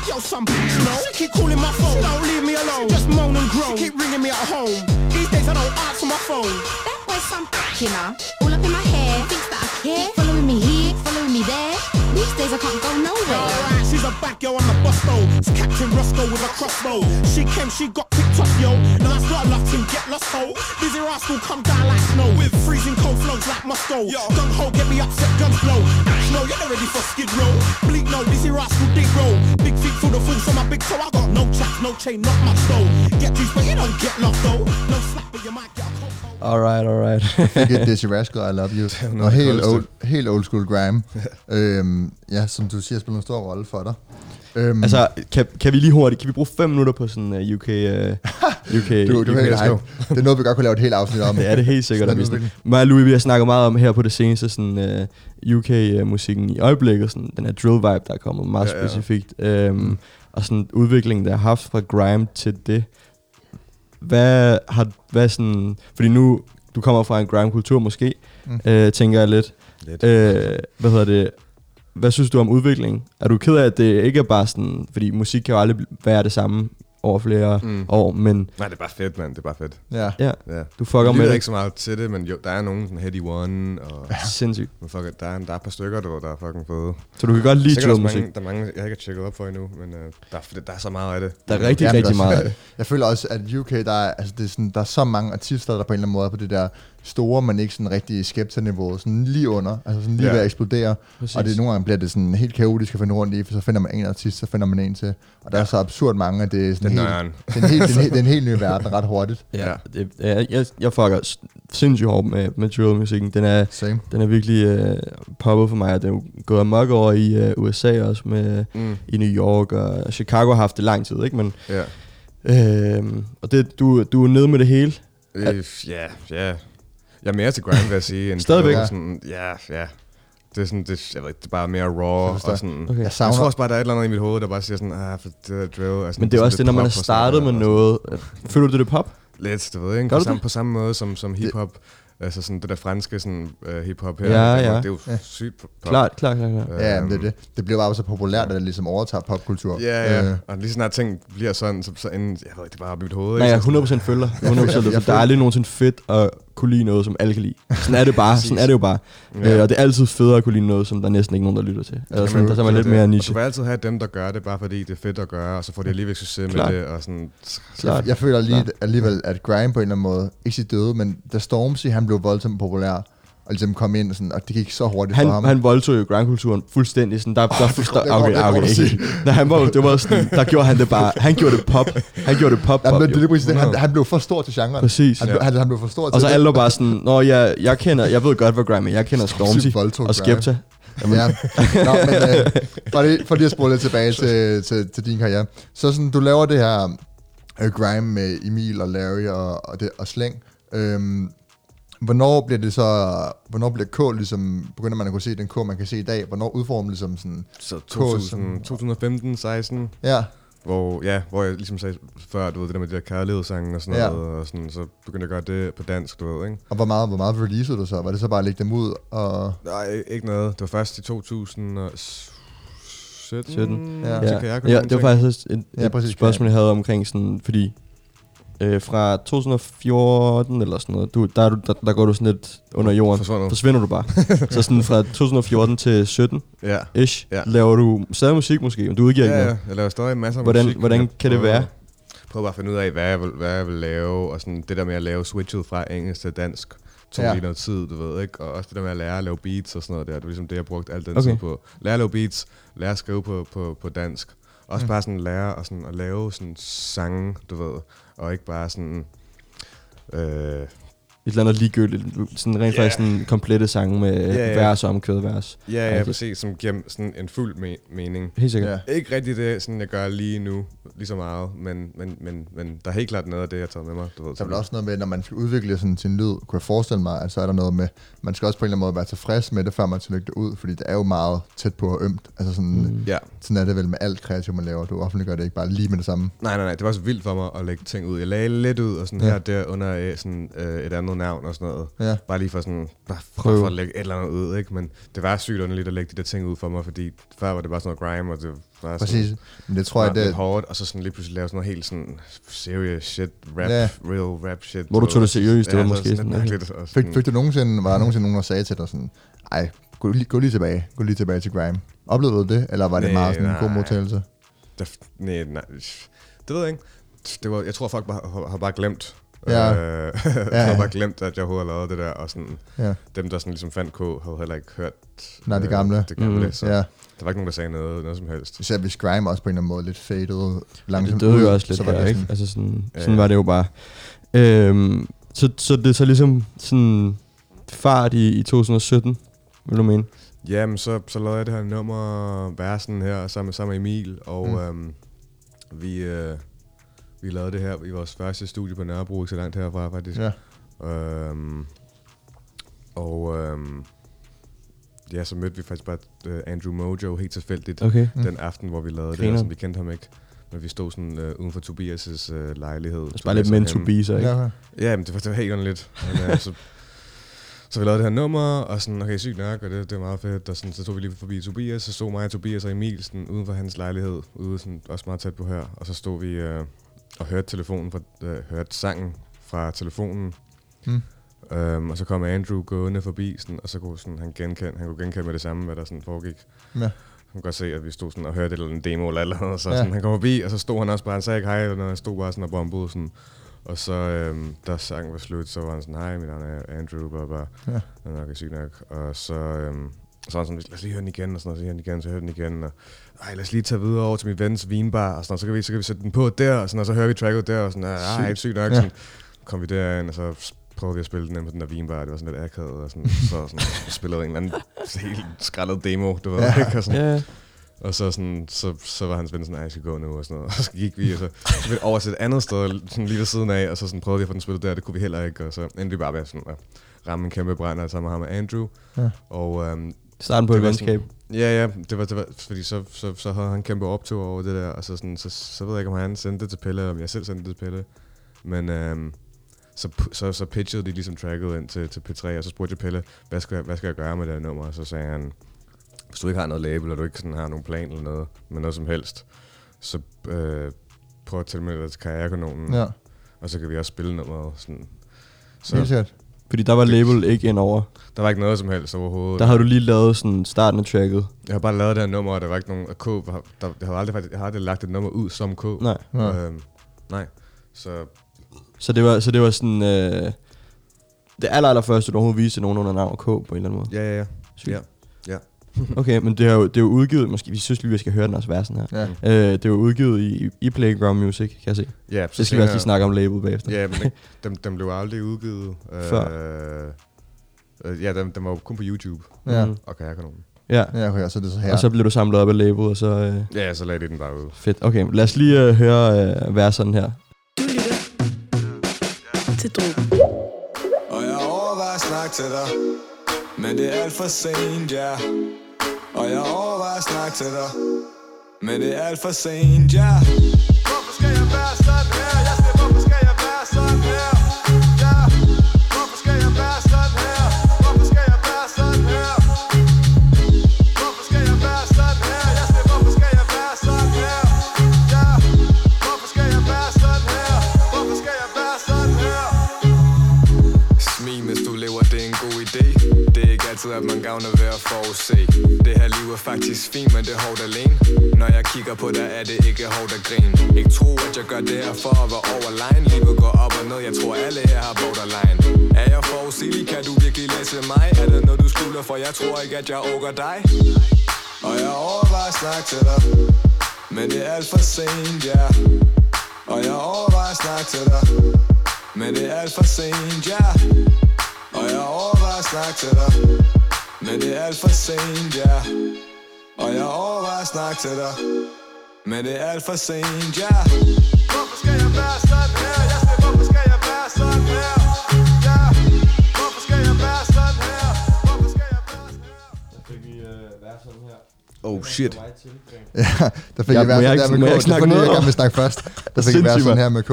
Yo, some bitch, you know. She keep calling my phone. She don't leave me alone. She just moan and groan. She keep ringing me at home. These days I don't answer my phone. That boy's some bitch, you know. All up in my hair, thinks that I care. Following me here, following me there. These days I can't go nowhere. Alright, she's a bad girl on the bus though. It's Captain Roscoe with a crossbow. She came, she got picked up, yo. Now that's I start locked in, get lost, ho. Dizzy rascal come down like snow. With freezing cold flows like Moscow. Yo, gun ho, get me upset, guns blow. Snow, you're not ready for skid row. Bleak, no, Dizzy rascal, dig roll. Big feet full of fools on my big toe. I got no chaps, no chain, not much though. Get juice, but you don't get lost though. No slap, but you might get a cold. Alright, alright. Fik et Dizzy Rascal, I Love You. noget Og helt old, helt old school grime. øhm, ja, som du siger, spiller en stor rolle for dig. Øhm, altså, kan, kan vi lige hurtigt, kan vi bruge fem minutter på sådan uh, UK... Uh, UK, du, du UK helt. Det er noget, vi godt kunne lave et helt afsnit om. Det er det helt sikkert. Mig og Louis, vi har snakket meget om her på det seneste, sådan uh, UK-musikken i øjeblikket, sådan den her drill-vibe, der er kommet meget Ja, ja. specifikt, um, og sådan udviklingen, der har haft fra grime til det. Hvad har, hvad sådan, fordi nu, du kommer fra en grime-kultur måske, Mm. øh, tænker jeg lidt. Lidt. Øh, hvad hedder det? Hvad synes du om udviklingen? Er du ked af, at det ikke er bare sådan, fordi musik kan jo aldrig være det samme over flere Mm. år, men Nej, det er bare fedt, mand. Det er bare fedt. Ja. ja, Ja. du fucker med det. ikke så meget til det, men jo, der er nogen sådan Heady One, og Sindssygt. men fuck, der, er, der er et par stykker, der, der er fucking fede. Så du kan godt lide drill-musik. mange, der er mange, jeg ikke har tjekket op for endnu, men øh, der, er, der er så meget af det. Der er rigtig, Jamen, rigtig meget af det. Jeg føler også, at UK, der er, altså det er, sådan, der er så mange artister, der på en eller anden måde er på det der store, men ikke sådan rigtig skepta-niveau, sådan lige under, altså sådan lige Ja. ved at eksplodere. Præcis. Og det nogle gange bliver det sådan helt kaotisk at finde rundt i, for så finder man en artist, så finder man en til. Og der er så absurd mange, at det er sådan Den helt, nøjeren. det er en helt, det er en helt, det er en helt ny verden ret hurtigt. Ja, Ja. det, ja jeg, jeg fucker sindssygt hårdt med, med drill-musikken. Den er, Same. den er virkelig øh, poppet for mig, og den er jo gået amok over i øh, USA også, med, Mm. i New York, og Chicago har haft det lang tid, ikke? Men, Ja. øh, og det, du, du er nede med det hele. Øh, ja, ja. Jeg er mere til grind, vil jeg sige. End Stadigvæk? ja, ja. Det er sådan, det, jeg ved ikke, det er bare mere raw. forstår. Og sådan, Okay. Jeg jeg savner, tror også bare, der er et eller andet i mit hoved, der bare siger sådan, ah, for det er drill. Altså, Men det er også det, når man sådan startet med og noget. Føler du det pop? sådan. Lidt, du ved ikke? Gør På samme, det? på samme måde som, som hiphop. Altså sådan det der franske sådan, uh, hiphop her. Ja, det, er- ja. Det er jo Ja. sygt pop. Klart, klart, klart. klart. ja, men det, er Øhm, det. det bliver bare så populært, at det ligesom overtager popkultur. Ja, ja. Øh, Og lige snart ting bliver sådan, så, så inden, jeg ved ikke, det er bare op i mit hoved. Nej, jeg Så sådan- 100% følger. 100% jeg følger. Der er aldrig nogensinde fedt at kunne lide noget, som alle kan lide. Sådan er det bare. Sådan er det jo bare. Ja. Øh, og det er altid federe at kunne lide noget, som der næsten ikke nogen, der lytter til. Altså, sådan, der er man lidt det. mere Og niche. Du vil altid have dem, der gør det, bare fordi det er fedt at gøre, og så får de alligevel succes Klart. med det. Og sådan, Klart. Jeg føler lige alligevel, at Grime på en eller anden måde, ikke sit døde, men da Stormzy, han blev voldsomt populær, og ligesom kom ind, og, sådan, og det gik så hurtigt Han, for ham. han voldtog jo grindkulturen fuldstændig. Sådan, der, der, der, det går- det går- okay, det okay, sige. Nej, han var, det var sådan, der gjorde han det bare. Han gjorde det pop. Han gjorde det pop, Ja, pop det præcis det. Han, han blev for stor til genren. Præcis. Han, blev, han, han blev for stor til Og så det. alle bare sådan, Nå, jeg, jeg kender, jeg ved godt, hvad Grammy Jeg kender Stormzy og. Skepta. Ja. Nå, men øh, for, lige, for lige at spole lidt tilbage til, til, til din karriere. Så sådan, du laver det her øh, grime med Emil og Larry og, og, det, og Slæng. Øhm, hvornår bliver det så, hvornår bliver K ligesom, begynder man at kunne se den K, man kan se i dag? Hvornår udformer ligesom sådan, så som- 2015, 16, ja, hvor, ja, hvor jeg ligesom sagde før, du ved, det der med de der kærlighedssange og sådan Ja. noget, og sådan, så begyndte jeg at gøre det på dansk, du ved, ikke? og hvor meget, hvor meget releasede du så? Var det så bare at lægge dem ud? Og, Nej, ikke noget. Det var først i 2017. 17. Ja. Ja. Ja, Så kan jeg ja, det var faktisk også et, Ja, et præcis, spørgsmål, jeg havde omkring sådan, fordi øh, fra 2014 eller sådan noget, du, der, er der, der går du sådan lidt under jorden. Forsvundet. Forsvinder du bare. så sådan fra 2014 til 17 Ja. ish, Ja. laver du stadig musik måske, men du udgiver ikke Ja, noget. ja, jeg laver stadig masser af Hvordan- musik. hvordan kan det være? Prøver bare at finde ud af, hvad jeg vil, hvad jeg vil lave, og sådan det der med at lave switchet fra engelsk til dansk, tog Ja. lige noget tid, du ved, ikke? Og også det der med at lære at lave beats og sådan noget der, det er ligesom det, jeg brugte al den Okay. tid på. Lære at lave beats, lære at skrive på, på, på dansk. Også Mm. bare sådan lære at, sådan, at lave sådan sange, du ved, og ikke bare sådan... Øh, et eller andet ligegyldigt, sådan rent Ja. faktisk sådan komplette sange med Ja, ja. vers og omkvædet vers. ja, ja, præcis, som giver sådan en fuld me- mening. Helt sikkert. Ja. Ikke rigtig det, sådan jeg gør lige nu, lige så meget, men, men, men, men der er helt klart noget af det, jeg har taget med mig. Du ved, Der er vel også noget med, når man skal udvikle sådan sin lyd, kunne jeg forestille mig, at så er der noget med, man skal også på en eller anden måde være tilfreds med det, før man skal lægge det ud, fordi det er jo meget tæt på og ømt. Altså sådan, mm. Ja, sådan er det vel med alt kreativt, man laver. Du offentliggør det ikke bare lige med det samme. Nej, nej, nej. Det var også vildt for mig at lægge ting ud. Jeg lagde lidt ud og sådan Ja. ja. her der under øh, sådan, øh, et andet navn og sådan noget. Ja. Bare lige for sådan, bare Prøve. for at lægge et eller andet ud, ikke? Men det var sygt underligt at lægge de der ting ud for mig, fordi før var det bare sådan noget grime, og det var Præcis. sådan, Men det tror jeg, det det hårdt, og så sådan lige pludselig lave sådan noget helt sådan serious shit, rap, Ja. real rap shit. Hvor du tog det seriøst, det var ja, måske sådan sådan, lidt mærkeligt. Og Fik, sådan, fik du nogensinde, var der nogensinde nogen, der sagde til dig sådan, ej, gå, lige- gå lige tilbage, gå lige tilbage til grime. Oplevede du det, eller var det Nej, meget sådan en god modtagelse? der, nej, nej, det ved jeg ikke. Det var, jeg tror, folk bare, har, har bare glemt. Ja. Øh, Ja, jeg ja. har bare glemt, at jeg overhovedet havde lavet det der, og sådan, Ja, dem, der sådan ligesom fandt K, havde heller ikke hørt Nej, det gamle. det gamle Mm. så ja. der var ikke nogen, der sagde noget, noget som helst. Især hvis grime også på en eller anden måde lidt faded Ja, langsomt det døde jo også lidt så var der, det ikke? sådan, Altså sådan, Ja, sådan ja. var det jo bare. Øhm, så, så det er så ligesom sådan fart i, i 2017, vil du mene? Jamen, så, så lavede jeg det her nummer, versen her, sammen, sammen med Emil, og mm. øhm, vi, øh, vi lavede det her i vores første studie på Nørrebro, ikke så langt herfra faktisk. Ja. Øhm, og øhm, ja, så mødte vi faktisk bare øh, Andrew Mojo helt tilfældigt Okay. Mm. den aften, hvor vi lavede det, Grineren. og sådan, vi kendte ham ikke. Men vi stod sådan øh, uden for Tobias' øh, lejlighed. Det er bare lidt meant to be, så ikke? Ja. Ja, men det var, det var helt underligt. Men, øh, så, så vi lavede det her nummer, og sådan, okay, sygt nok, og det, det var meget fedt. Og sådan, så tog vi lige forbi Tobias, så stod mig og Tobias og Emil sådan, uden for hans lejlighed, ude sådan, også meget tæt på her. Og så stod vi øh, og hørte telefonen, fra, øh, hørte sangen fra telefonen. Mm. Øhm, og så kom Andrew gående forbi, sådan, og så kunne sådan, han, genkende, han kunne genkende med det samme, hvad der sådan foregik. Ja. Han kunne godt se, at vi stod sådan og hørte et eller andet demo eller et eller andet, så Ja. sådan, han kom forbi, og så stod han også bare, han sagde ikke hej, eller noget, han stod bare sådan og bombede sådan. Og så, øhm, da sangen var slut, så var han sådan, hej, mit navn er Andrew, bla bla. Ja. Han er nok syg nok. Og så, øhm, så sådan, lad os lige høre den igen, og sådan noget, så høre den igen, så høre den igen, og ej, lad os lige tage videre over til min vens vinbar, og sådan så kan vi, så kan vi sætte den på der, og sådan, og så hører vi tracket der, og sådan, ej, Sygt. helt sygt nok, Ja. sådan, kom vi derind, og så prøvede vi at spille den på den der vinbar, det var sådan lidt akavet, og sådan, så sådan, spillede en eller anden helt skrællet demo, du ved, Ja. ikke? Og sådan, Ja, og så, sådan, så, så var hans ven sådan, "Ej, jeg skal gå nu, og sådan noget. Og så gik vi, og så, så vi over til et andet sted, sådan lige ved siden af, og så sådan prøvede vi at få den spillet der, det kunne vi heller ikke, og så endte vi bare med sådan at ramme en kæmpe brænder sammen med ham og Andrew. Ja. Og øhm, starten på Det et venskab. ja, ja, det var, det var fordi så, så, så havde han kæmpe optur over det der, og så, sådan, så, så ved jeg ikke, om han sendte det til Pelle, eller om jeg selv sendte det til Pelle. Men øhm, så, så, så pitchede de ligesom tracket ind til, til P3, og så spurgte jeg Pelle, hvad skal, jeg- hvad skal jeg gøre med det her nummer? Og så sagde han, hvis du ikke har noget label, og du ikke sådan har nogen plan eller noget, med noget som helst, så øh, prøv at tilmelde dig til Karrierekanonen, Ja, og så kan vi også spille nummeret. Sådan. så. helt sikkert. Fordi der var label ikke ind over. der var ikke noget som helst overhovedet. Der havde du lige lavet sådan starten af tracket. Jeg har bare lavet det her nummer, og der var ikke nogen K. Der, jeg, havde aldrig, faktisk- jeg har aldrig lagt et nummer ud som K. Nej. Ja. Øhm, nej. Så Så det var, så det var sådan... Øh, det aller, aller første, du overhovedet viste nogen under navn K på en eller anden måde. ja, ja, ja. Sygt. Ja. Okay, men det er, jo, det er jo udgivet, måske vi synes lige, vi skal høre den også versen her. Ja. Øh, det er jo udgivet i, i Playground Music, kan jeg se. ja Så skal vi også lige snakke om label bagefter. Ja, men det- dem, dem blev aldrig udgivet. Før? Øh, øh, ja, dem, dem var kun på YouTube Ja. Mhm. og Karrierekanonen. Ja. Ja, okay, så det så her. Og så blev du samlet op af label, og så... Øh, Ja, så lagde de den bare ud. fedt. Okay, lad os lige øh, høre øh, verserne her. Du lytter til Drogen. Og jeg overvejer at snakke til dig Men det er alt for sent, ja og jeg overvejer at snakke til dig. Men det er alt for sent, ja. Hvorfor skal jeg være altid, at man gavner ved at forudse. Det her liv er faktisk fint, men det er hårdt alene. Når jeg kigger på dig, er det ikke hårdt at grine. Ikke tro, at jeg gør det her for at være overline Livet går op og ned, jeg tror alle her har borderline. Er jeg forudsigelig, kan du virkelig læse mig? Er det noget, du skylder, for jeg tror ikke, at jeg overgår dig. Og jeg overvejer at snakke til dig. Men det er alt for sent, ja. Yeah. Og jeg overvejer at snakke til dig. Men det er alt for sent, ja. Yeah. Og jeg overvejer at snakke til dig. Men det er alt for sent, ja. Og jeg overvejer at snakke til dig Men det er alt for sent, ja Hvorfor skal jeg være sådan her? Jeg siger, hvorfor skal jeg være sådan her? Ja Hvorfor skal jeg være sådan her? Hvorfor skal jeg være sådan her? fik vi øh, være sådan her. Oh shit. Ja, der fik Ja, jeg i hvert fald der med K. ikke Det er fordi, jeg gerne vil snakke først. Der fik jeg sådan mand. her med K.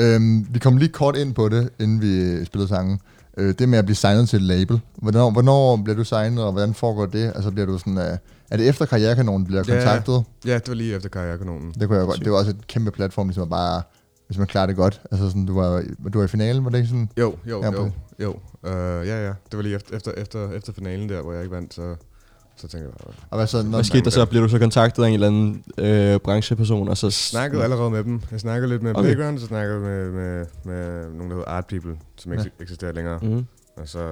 Øhm, vi kom lige kort ind på det, inden vi spillede sangen. Øh, det med at blive signet til et label. Hvornår, hvornår bliver du signet, og hvordan foregår det? Altså bliver du sådan, uh, er det efter Karrierekanonen bliver Ja. kontaktet? Ja, det var lige efter Karrierekanonen. Det kunne jeg godt. Det var også et kæmpe platform, ligesom at bare, hvis man klarer det godt. Altså sådan, du var, du var i finalen, var det ikke sådan? Jo, jo, Ja, jo, jo. Uh, ja, ja. Det var lige efter, efter, efter, efter finalen der, hvor jeg ikke vandt, så, så tænkte jeg bare... Og hvad så? Når, Hvad skete der så? Bliver du så kontaktet af en eller anden øh, brancheperson? Og så Jeg snakkede allerede med dem. Jeg snakkede lidt med Okay. Playground, så snakkede jeg med, med, med nogen, der hedder Art People, som ikke Ja. eksisterer længere. Mm-hmm. Og så,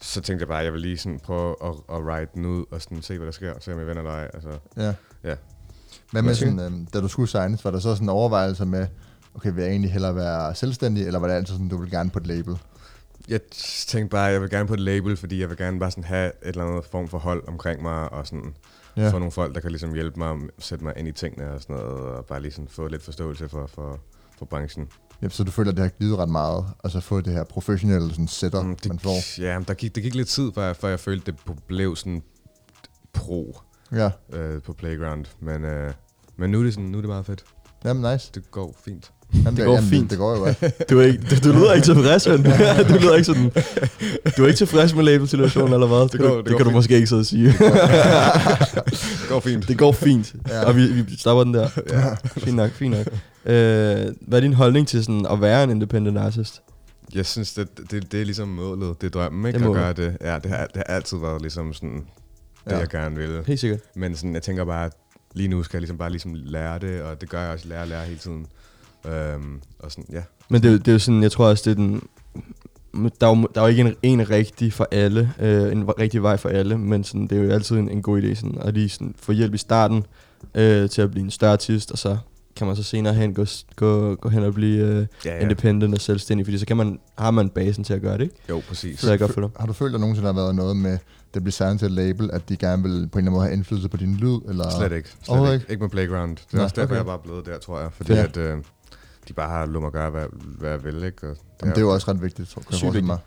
så tænkte jeg bare, at jeg vil lige sådan prøve at, at write den ud, og sådan se, hvad der sker, se om jeg eller ej. Altså, Ja. Ja. Hvad med sådan, øhm, da du skulle signes, var der så sådan overvejelser med, okay, vil jeg egentlig hellere være selvstændig, eller var det altid sådan, du vil gerne på et label? Jeg tænkte bare, at jeg vil gerne på et label, fordi jeg vil gerne bare sådan have et eller andet form for hold omkring mig, og sådan Ja. få nogle folk, der kan ligesom hjælpe mig, sætte mig ind i tingene og sådan noget, og bare lige sådan få lidt forståelse for, for, for branchen. Ja, så du føler, at det har givet ret meget, altså få det her professionelle sådan setup, Mm, man får. det, ja, der gik, det gik lidt tid, før jeg, før jeg følte, det blev sådan pro Ja, øh, på Playground. Men, øh, men nu er, det sådan, nu er det meget fedt. jamen nice. Det går fint. Jamen, Det går jamen, fint. Det, går jo godt. Du, er ikke, du, du lyder ikke tilfreds, men du lyder ikke sådan... Du er ikke tilfreds med label-situationen, eller hvad? Det, går- det, det det kan du fint. måske ikke sidde og sige. Det går fint. det går fint. Ja. Og vi, vi stopper den der. Ja. Fint nok, fint nok. Øh, hvad er din holdning til sådan at være en independent artist? Jeg synes, det, det, det er ligesom målet. Det er drømmen, ikke? Det at gøre det. Ja, det har, det har altid været ligesom sådan det, Ja. jeg gerne vil. Helt sikkert. Men sådan, jeg tænker bare, lige nu skal jeg ligesom bare ligesom lære det, og det gør jeg også, lære og lære hele tiden. Øhm, og sådan, ja. Men det, er jo- det er jo sådan, jeg tror også, det er den... Der er jo, der er jo ikke en, en rigtig for alle, øh, en rigtig vej for alle, men sådan, det er jo altid en, en god idé sådan, at lige sådan, få hjælp i starten øh, til at blive en større artist, og så kan man så senere hen gå, gå, gå hen og blive øh, Ja, ja. independent og selvstændig, fordi så kan man, har man basen til at gøre det, ikke? Jo, præcis. Så det er godt for dig. Har du følt, at der nogensinde har været noget med, det bliver signet til et label, at de gerne vil på en eller anden måde have indflydelse på din lyd? Eller? Slet ikke. Slet Overhovedet ikke. ikke med Playground. Det er Nå, også derfor, okay. jeg er bare blevet der, tror jeg. Fordi Fedt. at, øh, de bare har lov at gøre, hvad, hvad jeg vil, ikke? Og Jamen, det er jo også ret vigtigt, tror jeg. Sygt mig.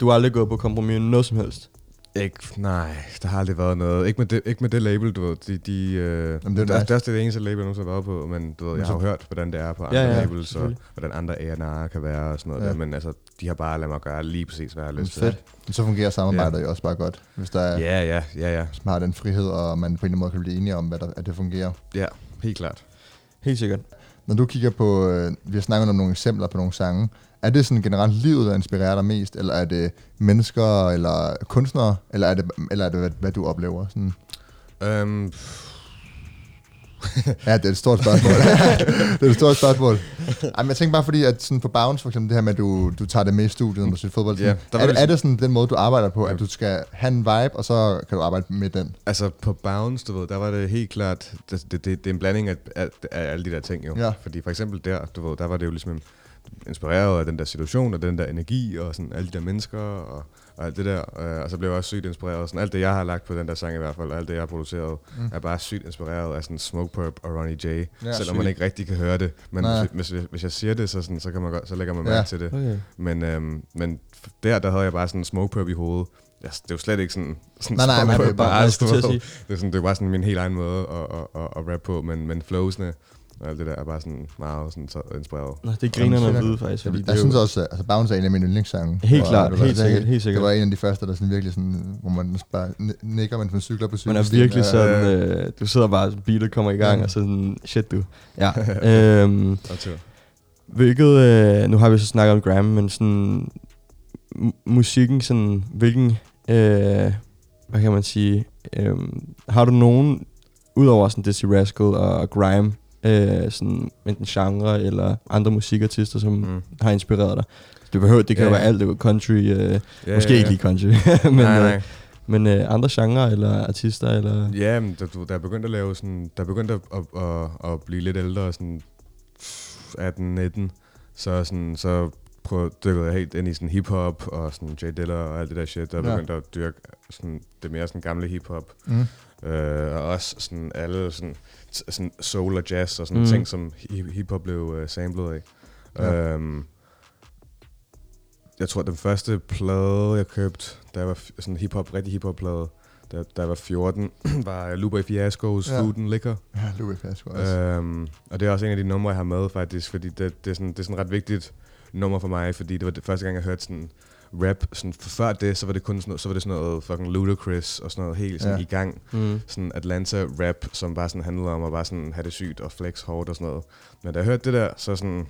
Du har aldrig gået på kompromis med noget som helst. Ikke, nej, der har aldrig været noget. Ikke med det, ikke med det label, du ved. De, de, øh, Jamen, det er det, er, nice. det er det eneste label, jeg nogensinde har været på, men du ved, Men jeg så- har jo hørt, hvordan det er på andre Ja, ja, labels, og hvordan andre A&R kan være og sådan noget Ja. ja. der, men altså, de har bare ladet mig gøre lige præcis, hvad jeg har lyst til. fedt. Men så fungerer samarbejdet jo også bare godt, hvis der er, Ja, ja, ja, ja, har den frihed, og man på en eller anden måde kan blive enige om, hvad der, at det fungerer. ja, helt klart. Helt sikkert. Når du kigger på, øh, vi har snakket om nogle eksempler på nogle sange, er det sådan generelt livet, der inspirerer dig mest, eller er det mennesker, eller kunstnere, eller er det, eller er det hvad, hvad du oplever? Sådan? Um, Ja, det er et stort spørgsmål. det er et stort spørgsmål. Ej, men jeg tænker bare fordi, at sådan på Bounce for eksempel, det her med, at du, du tager det med i studiet, når du ser fodbold. Ja, Sådan, der var er, det er det sådan den måde, du arbejder på, Ja. at du skal have en vibe, og så kan du arbejde med den? altså, på Bounce, du ved, der var det helt klart, det, det, det, det er en blanding af, af, af alle de der ting, jo. Ja. Fordi for eksempel der, du ved, der var det jo ligesom inspireret af den der situation, og den der energi, og sådan alle de der mennesker, og, og alt det der. Øh, og så blev jeg også sygt inspireret. Sådan alt det, jeg har lagt på den der sang i hvert fald, og alt det, jeg har produceret, Mm. er bare sygt inspireret af sådan Smoke Purp og Ronnie J. Ja, Ja, selvom sygt. man ikke rigtig kan høre det. Men Nej. hvis, hvis, hvis, jeg siger det, så, sådan, så, kan man godt, så lægger man Ja. mærke til det. Okay. Men, øhm, men der, der havde jeg bare sådan Smoke Purp i hovedet. Ja, det er jo slet ikke sådan, sådan Nej, nej, men det er bare- ved. sige. det, er sådan, det er bare sådan min helt egen måde at, at, at, at rappe på, men, men flowsene og alt det der er bare sådan meget sådan, så inspireret. Nå, det griner fedt. vide, faktisk. Fordi Jeg, det jeg jo- synes også, at altså, Bounce er en af mine yndlingssange. Helt Og klart, det var- helt sikkert, helt sikkert. Det var en af de første, der sådan virkelig sådan, hvor man bare ni- nikker, man cykler på Man cykelstien. er virkelig Ja, sådan, øh, du sidder bare, beatet kommer i gang, Ja. og så sådan, shit du. Ja. øhm, Og til. hvilket, øh, nu har vi så snakket om Graham, men sådan, musikken sådan, hvilken, øh, hvad kan man sige, øh, har du nogen, udover sådan Dizzy Rascal og Grime, øh, sådan enten genre eller andre musikartister, som mm. har inspireret dig? Det behøver, det kan jo ja. være alt, det er country, øh, Ja, måske ja, ikke lige country, men, nej, nej. Øh, men øh, andre genre eller artister, eller... Ja, men der, du, der er begyndt at lave sådan, der er begyndt at, at, at, at blive lidt ældre, sådan 18-19, så sådan, så prøv, dykkede jeg helt ind i sådan hiphop og sådan Jay Diller og alt det der shit, der er Ja. begyndt at dyrke sådan, det mere sådan gamle hiphop. Mm. Øh, og også sådan alle sådan, sådan soul og jazz og sådan Mm. ting, som hi- hiphop blev uh, samlet af. Ja. Øhm, jeg tror, den første plade, jeg købte, jeg var sådan hiphop, rigtig hiphop-plade, da, da jeg var 14, var Luba Fiasco's Ja. Food and Liquor. Ja, Louis Fiasco også. Øhm, og det er også en af de numre, jeg har med faktisk, fordi det, det, er, sådan, det er sådan et ret vigtigt nummer for mig, fordi det var det første gang, jeg hørte sådan rap. Sådan, for før det, så var det kun sådan noget, så var det sådan noget fucking Ludacris og sådan noget helt sådan Ja. i gang. Mm. Sådan Atlanta rap, som bare sådan handlede om at bare sådan have det sygt og flex hårdt og sådan noget. Men da jeg hørte det der, så sådan,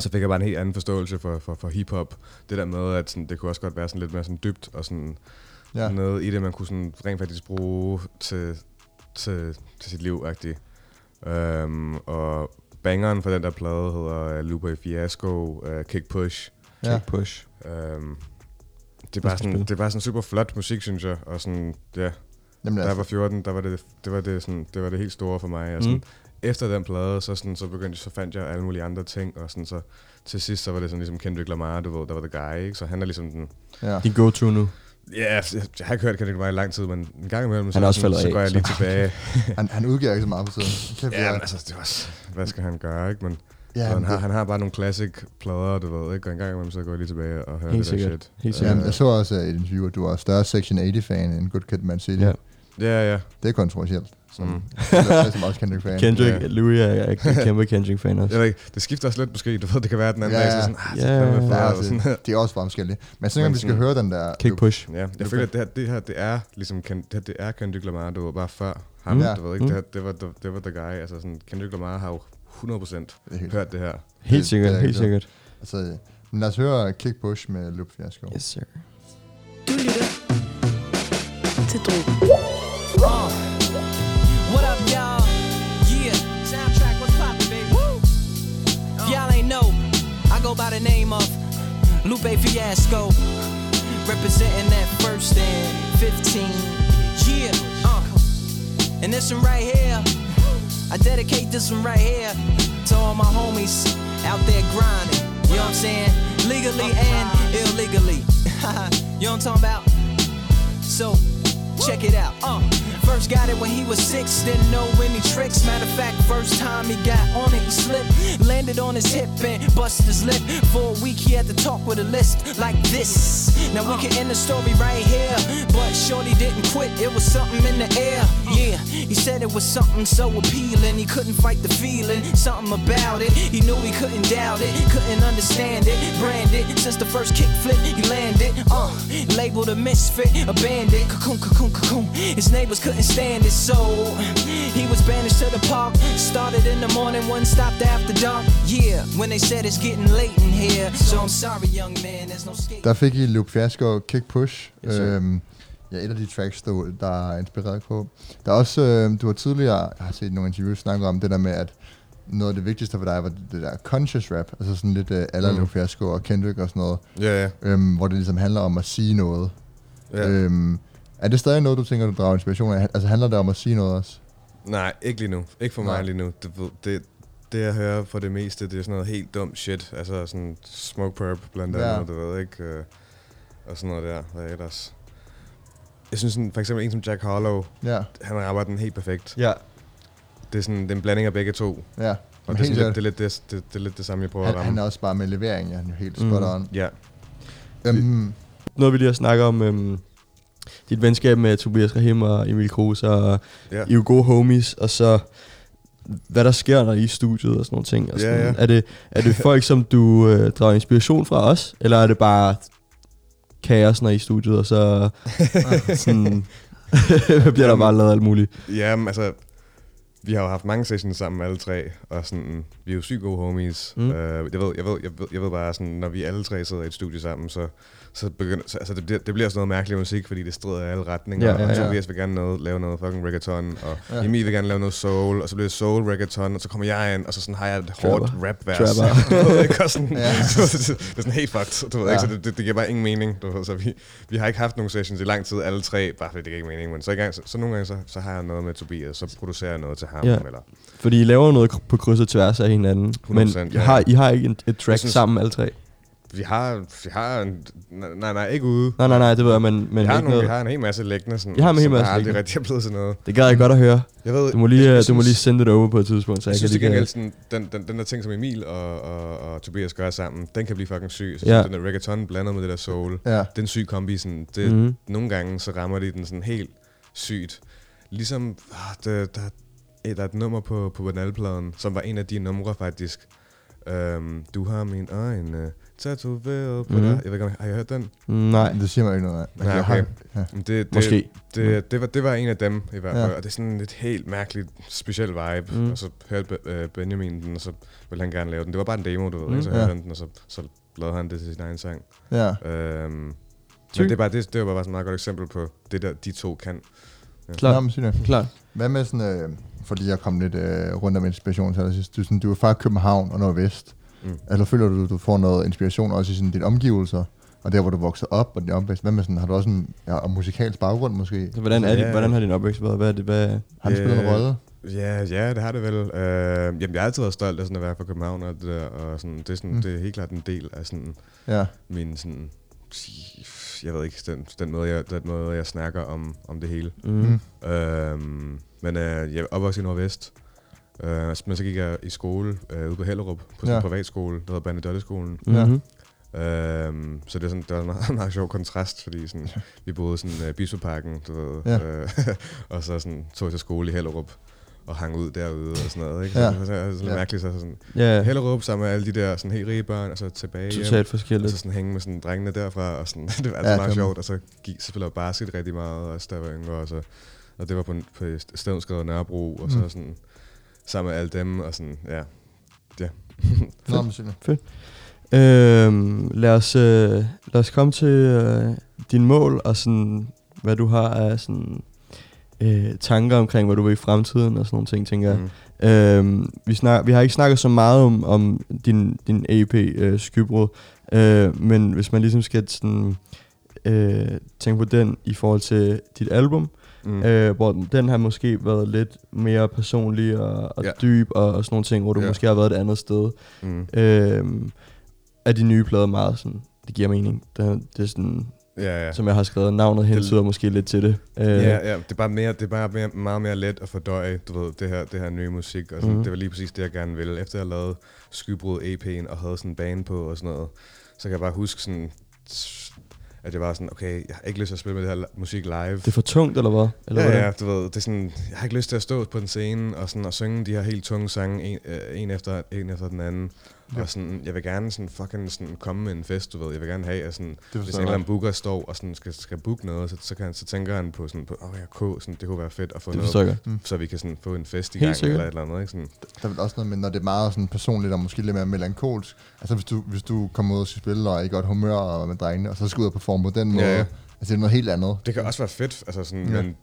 så fik jeg bare en helt anden forståelse for, for, for hiphop. Det der med, at sådan, det kunne også godt være sådan lidt mere sådan dybt og sådan Ja. noget i det, man kunne sådan rent faktisk bruge til, til, til sit liv. Um, og bangeren for den der plade hedder uh, Lupa Fiasco, uh, Kick Push. Ja. Kick push. Um, det, er bare sådan, det er bare sådan super flot musik, synes jeg. Og sådan, ja, Jamen, da jeg altså, var 14, der var det, det, var det, sådan, det var det helt store for mig. Og sådan, Mm. Efter den plade, så, sådan, så begyndte så fandt jeg alle mulige andre ting. Og sådan, så til sidst, så var det sådan ligesom Kendrick Lamar, du ved, der var the guy, ikke? Så han er ligesom den... ja. Din go-to nu. Ja, jeg, jeg har ikke hørt Kendrick Lamar i lang tid, men en gang imellem, så, Han også sådan, så går jeg så- lige tilbage. Han, han udgiver ikke så meget på tiden. Ja, ja, men altså, det også, hvad skal han gøre, ikke? Men ja, ja, han, har, det- han har bare nogle classic plader, du ved, ikke? Og en gang imellem, så går jeg lige tilbage og hører Helt det der sikkert. shit. Helt Øh, sikkert. Jamen, jeg så også øh, et interview, at du var større Section 80-fan end Good Kid, Man City. Ja. Ja, ja. Det er kontroversielt. Som, Mm. mm. er som også Kendrick-fan. Kendrick, Ja. Louis er, er kæmpe Kendrick-fan også. Ikke, det skifter også lidt måske, du ved, det kan være den anden Ja, dag, så ja. sådan, ah, Ja, det er Der er sådan. også, de er også forskellige. Men jeg synes, Men at vi skal høre den der... Kick push. Ja, jeg føler, at det her, det her, det er ligesom, det, her, det er Kendrick Lamar, du ved, bare før ham, mm. du ved ikke, Mm. det, her, det, var, det, det var the guy, altså sådan, Kendrick Lamar har jo 100% Det er helt, hørt det her. Helt Det- sikkert, det er helt sikkert. altså, men lad os høre Kick Push med Lup Fiasco. Yes, sir. Du lytter til Drogen. What up, y'all? Yeah, soundtrack, what's poppin', baby? Woo! Y'all ain't know, I go by the name of Lupe Fiasco, representing that first and 15. Yeah, uh, and this one right here, I dedicate this one right here to all my homies out there grinding. You know what I'm saying? Legally and illegally. you know what I'm talking about? So, check it out. Uh, first got it when he was six, didn't know any tricks. Matter of fact, first time he got on it, he slipped. Landed on his hip and busted his lip. For a week, he had to talk with a list like this. Now we can end the story right here. Shorty didn't quit, it was something in the air. Yeah, he said it was something so appealing. He couldn't fight the feeling, something about it. He knew he couldn't doubt it, couldn't understand it. Branded since the first kick flip, he landed. Uh, labeled a misfit, a bandit. Cocoon, cocoon, cocoon. His neighbors couldn't stand it, so he was banished to the park. Started in the morning, one stopped after dark. Yeah, when they said it's getting late in here. So I'm sorry, young man, there's no skate. Der fik I Lup Fiasco Kick Push. Yes, øhm, ja, et af de tracks, der, der er inspireret på. Der er også, øh, du har tidligere, jeg har set nogle interviews snakke om det der med, at noget af det vigtigste for dig var det der conscious rap, altså sådan lidt øh, aller Mm. Fiasco og Kendrick og sådan noget, Ja, ja. øhm, hvor det ligesom handler om at sige noget. ja. Øhm, er det stadig noget, du tænker, du drager inspiration af? Altså handler det om at sige noget også? Nej, ikke lige nu. Ikke for Nej. mig lige nu. Det, det, det, jeg hører for det meste, det er sådan noget helt dumt shit. Altså sådan smoke perp blandt Ja. andet, du ved ikke. Øh, og sådan noget der. Hvad er ellers? Jeg synes sådan, for eksempel en som Jack Harlow, Ja, han rammer den helt perfekt. Ja. Det er sådan det er en blanding af begge to. ja. Og Men det er, sådan lidt, det, er lidt det, det, det, er lidt det samme, jeg prøver Han, at han ramme. er også bare med levering, ja, han er jo helt Mm. spot on. Ja. Øhm, Noget vi lige har snakket om, øhm, dit venskab med Tobias Rahim og Emil Kroos, og Ja. I er jo gode homies, og så hvad der sker, når I er i studiet og sådan nogle ting. Og Ja, sådan. ja. Er, det, er det folk, som du øh, drager inspiration fra os, eller er det bare kaos, når I er i studiet, og så sådan, bliver der bare lavet alt muligt? Jamen, altså... vi har jo haft mange sessions sammen alle tre, og sådan, vi er jo sygt gode homies. Mm. Uh, jeg, ved, jeg, ved, jeg, ved, jeg ved bare, sådan, når vi alle tre sidder i et studie sammen, så, så, begynder, så altså, det, bliver, det bliver sådan noget mærkelig musik, fordi det strider i alle retninger. Ja, ja, Og ja. Tobias vil gerne noget, lave noget fucking reggaeton, og Ja. ja. Emil vil gerne lave noget soul, og så bliver det soul reggaeton, og så kommer jeg ind, og så sådan har jeg et hårdt rap-vers. Og sådan, Ja. ja. det er sådan helt fucked, du ved Ja. ikke, så det, det, det giver bare ingen mening. Du ved, så vi, vi har ikke haft nogen sessions i lang tid, alle tre, bare fordi det giver ikke mening. Men så, i gang, så, så nogle gange, så, så har jeg noget med Tobias, så producerer jeg noget til ham. Ja. Ja. Eller, Fordi I laver noget på kryds og tværs af hinanden. Men 100%, I ja. har, I har ikke et, et track synes- sammen alle tre? Vi har, vi har en, nej, nej, ikke ude. Nej, nej, nej, det ved jeg, men, men vi, har nogle, noget. vi har en hel masse liggende, sådan, I har en hel masse aldrig rigtig er blevet til noget. Det gad jeg godt at høre. Jeg ved, Du må lige, jeg, jeg, jeg du må lige synes- sende det over på et tidspunkt, så Jeg jeg, synes til gengæld, sådan, den, den, den der ting, som Emil og, og, og Tobias gør sammen, den kan blive fucking syg. Så Ja. den der reggaeton blandet med det der soul, Ja. den syg kombi, sådan, det, Mhm. mm. nogle gange så rammer de den sådan helt sygt. Ligesom, ah, der, der, er- der er et nummer på, på Banalpladen, som var en af de numre faktisk. Um, du har min øjne tatoveret på Mhm. mm. dig. Jeg ved ikke, om har I hørt den? Nej, Det siger mig ikke noget af. Nej, jeg okay. ja. Det, det, måske. Det, det, var, det var en af dem i hvert fald, Ja. ja. og det er sådan et helt mærkeligt, speciel vibe. Mm. Og så hørte øh, Benjamin den, og så ville han gerne lave den. Det var bare en demo, du ved, Mm. så Ja. hørte han den, og så, så lavede han det til sin egen sang. Ja. Øhm, men det, er bare, det, det var bare sådan et meget godt eksempel på det, der de to kan. Klart. Nå. Klart. Hvad med sådan, øh, fordi jeg kom lidt øh, rundt om inspiration til dig sidst. Du, sådan, du er fra København og Nordvest. Mm. Eller føler du, du får noget inspiration også i sådan dine omgivelser? Og der, hvor du voksede op og din opvækst. Hvad med sådan, har du også en ja, og musikalsk baggrund måske? Så hvordan, er det, Ja. hvordan har din opvækst været? Hvad er det? Hvad, Har det spillet en Øh, rolle? Ja, ja, det har det vel. Øh, jamen, jeg har altid været stolt af sådan at være fra København, og det, der, og sådan, det, er sådan, Mm. det er helt klart en del af sådan, Ja. min sådan, jeg ved ikke, den, den, måde, jeg, den måde, jeg snakker om, om det hele. mm. Øhm, men øh, jeg er opvokset i Nordvest. Øh, men så gik jeg i skole øh, ude på Hellerup, på sådan Ja. en privatskole, der hedder Bernadotte-skolen. Mm-hmm. Øhm, så det, er sådan, det var en meget, meget sjov kontrast, fordi sådan, vi boede sådan uh, Bisoparken, du ved, Ja. øh, og så sådan, tog jeg til skole i Hellerup og hang ud derude og sådan noget. Ikke? Ja. Så, så, så, så, så Ja. ja. mærkeligt, så sådan, Ja, Hellerup sammen med alle de der sådan, helt rige børn, og så tilbage hjem. totalt Og forskelligt. så sådan hænge med sådan drengene derfra, og sådan, det var altså Ja, ja, meget sjovt. Og så gik, så spillede jeg basket rigtig meget, også da jeg var yngre, og, så, og det var på, på Stævnsgade og Nørrebro, og så Mm. sådan, sammen med alle dem, og sådan, ja. Nå, men sygt nok. Øhm, lad, os, øh, lad os komme til øh, din mål og sådan, hvad du har af sådan, øh, tanker omkring, hvad du vil i fremtiden og sådan nogle ting, tænker jeg. Mm. Øhm, vi, snak, vi har ikke snakket så meget om, om din, din EP, øh, Skybrud, øh, men hvis man ligesom skal sådan, øh, tænke på den i forhold til dit album, Mm. Mm. øh, hvor den- har måske været lidt mere personlig og, og Ja. dyb og, og sådan nogle ting, hvor du Ja. måske har været et andet sted. Mm. Øhm, er de nye plader meget sådan, det giver mening. Det, det er sådan, Ja, ja. som jeg har skrevet, navnet hentyder måske lidt til det. Øh, Ja, ja, det er bare, mere, det er bare mere, meget mere let at fordøje, du ved, det her, det her nye musik. Og sådan, mm. Det var lige præcis det, jeg gerne ville. Efter jeg lavede Skybrud EP'en og havde sådan en bane på og sådan noget, så kan jeg bare huske sådan, at jeg var sådan, okay, jeg har ikke lyst til at spille med det her musik live. Det er for tungt, eller hvad? Eller ja, hvordan? ja, du ved, det er sådan, jeg har ikke lyst til at stå på den scene og, sådan, og synge de her helt tunge sange, en, øh, en, efter, en efter den anden. Ja. Og sådan, jeg vil gerne sådan fucking sådan komme med en fest, du ved. Jeg vil gerne have, at sådan, hvis en eller anden booker står og sådan skal, skal booke noget, så, så, kan, så tænker han på sådan, på, åh, jeg K, sådan, det kunne være fedt at få noget, jeg. så vi kan sådan få en fest i Helt gang, sikkert. eller et eller andet, ikke? Sådan, Der er også noget med, når det er meget sådan personligt og måske lidt mere melankolsk. Altså hvis du, hvis du kommer ud og skal spille og er i godt humør og med drengene, og så skal ud og performe på den måde. Ja, ja. Altså det er noget helt andet. det kan også være fedt, altså sådan, ja. men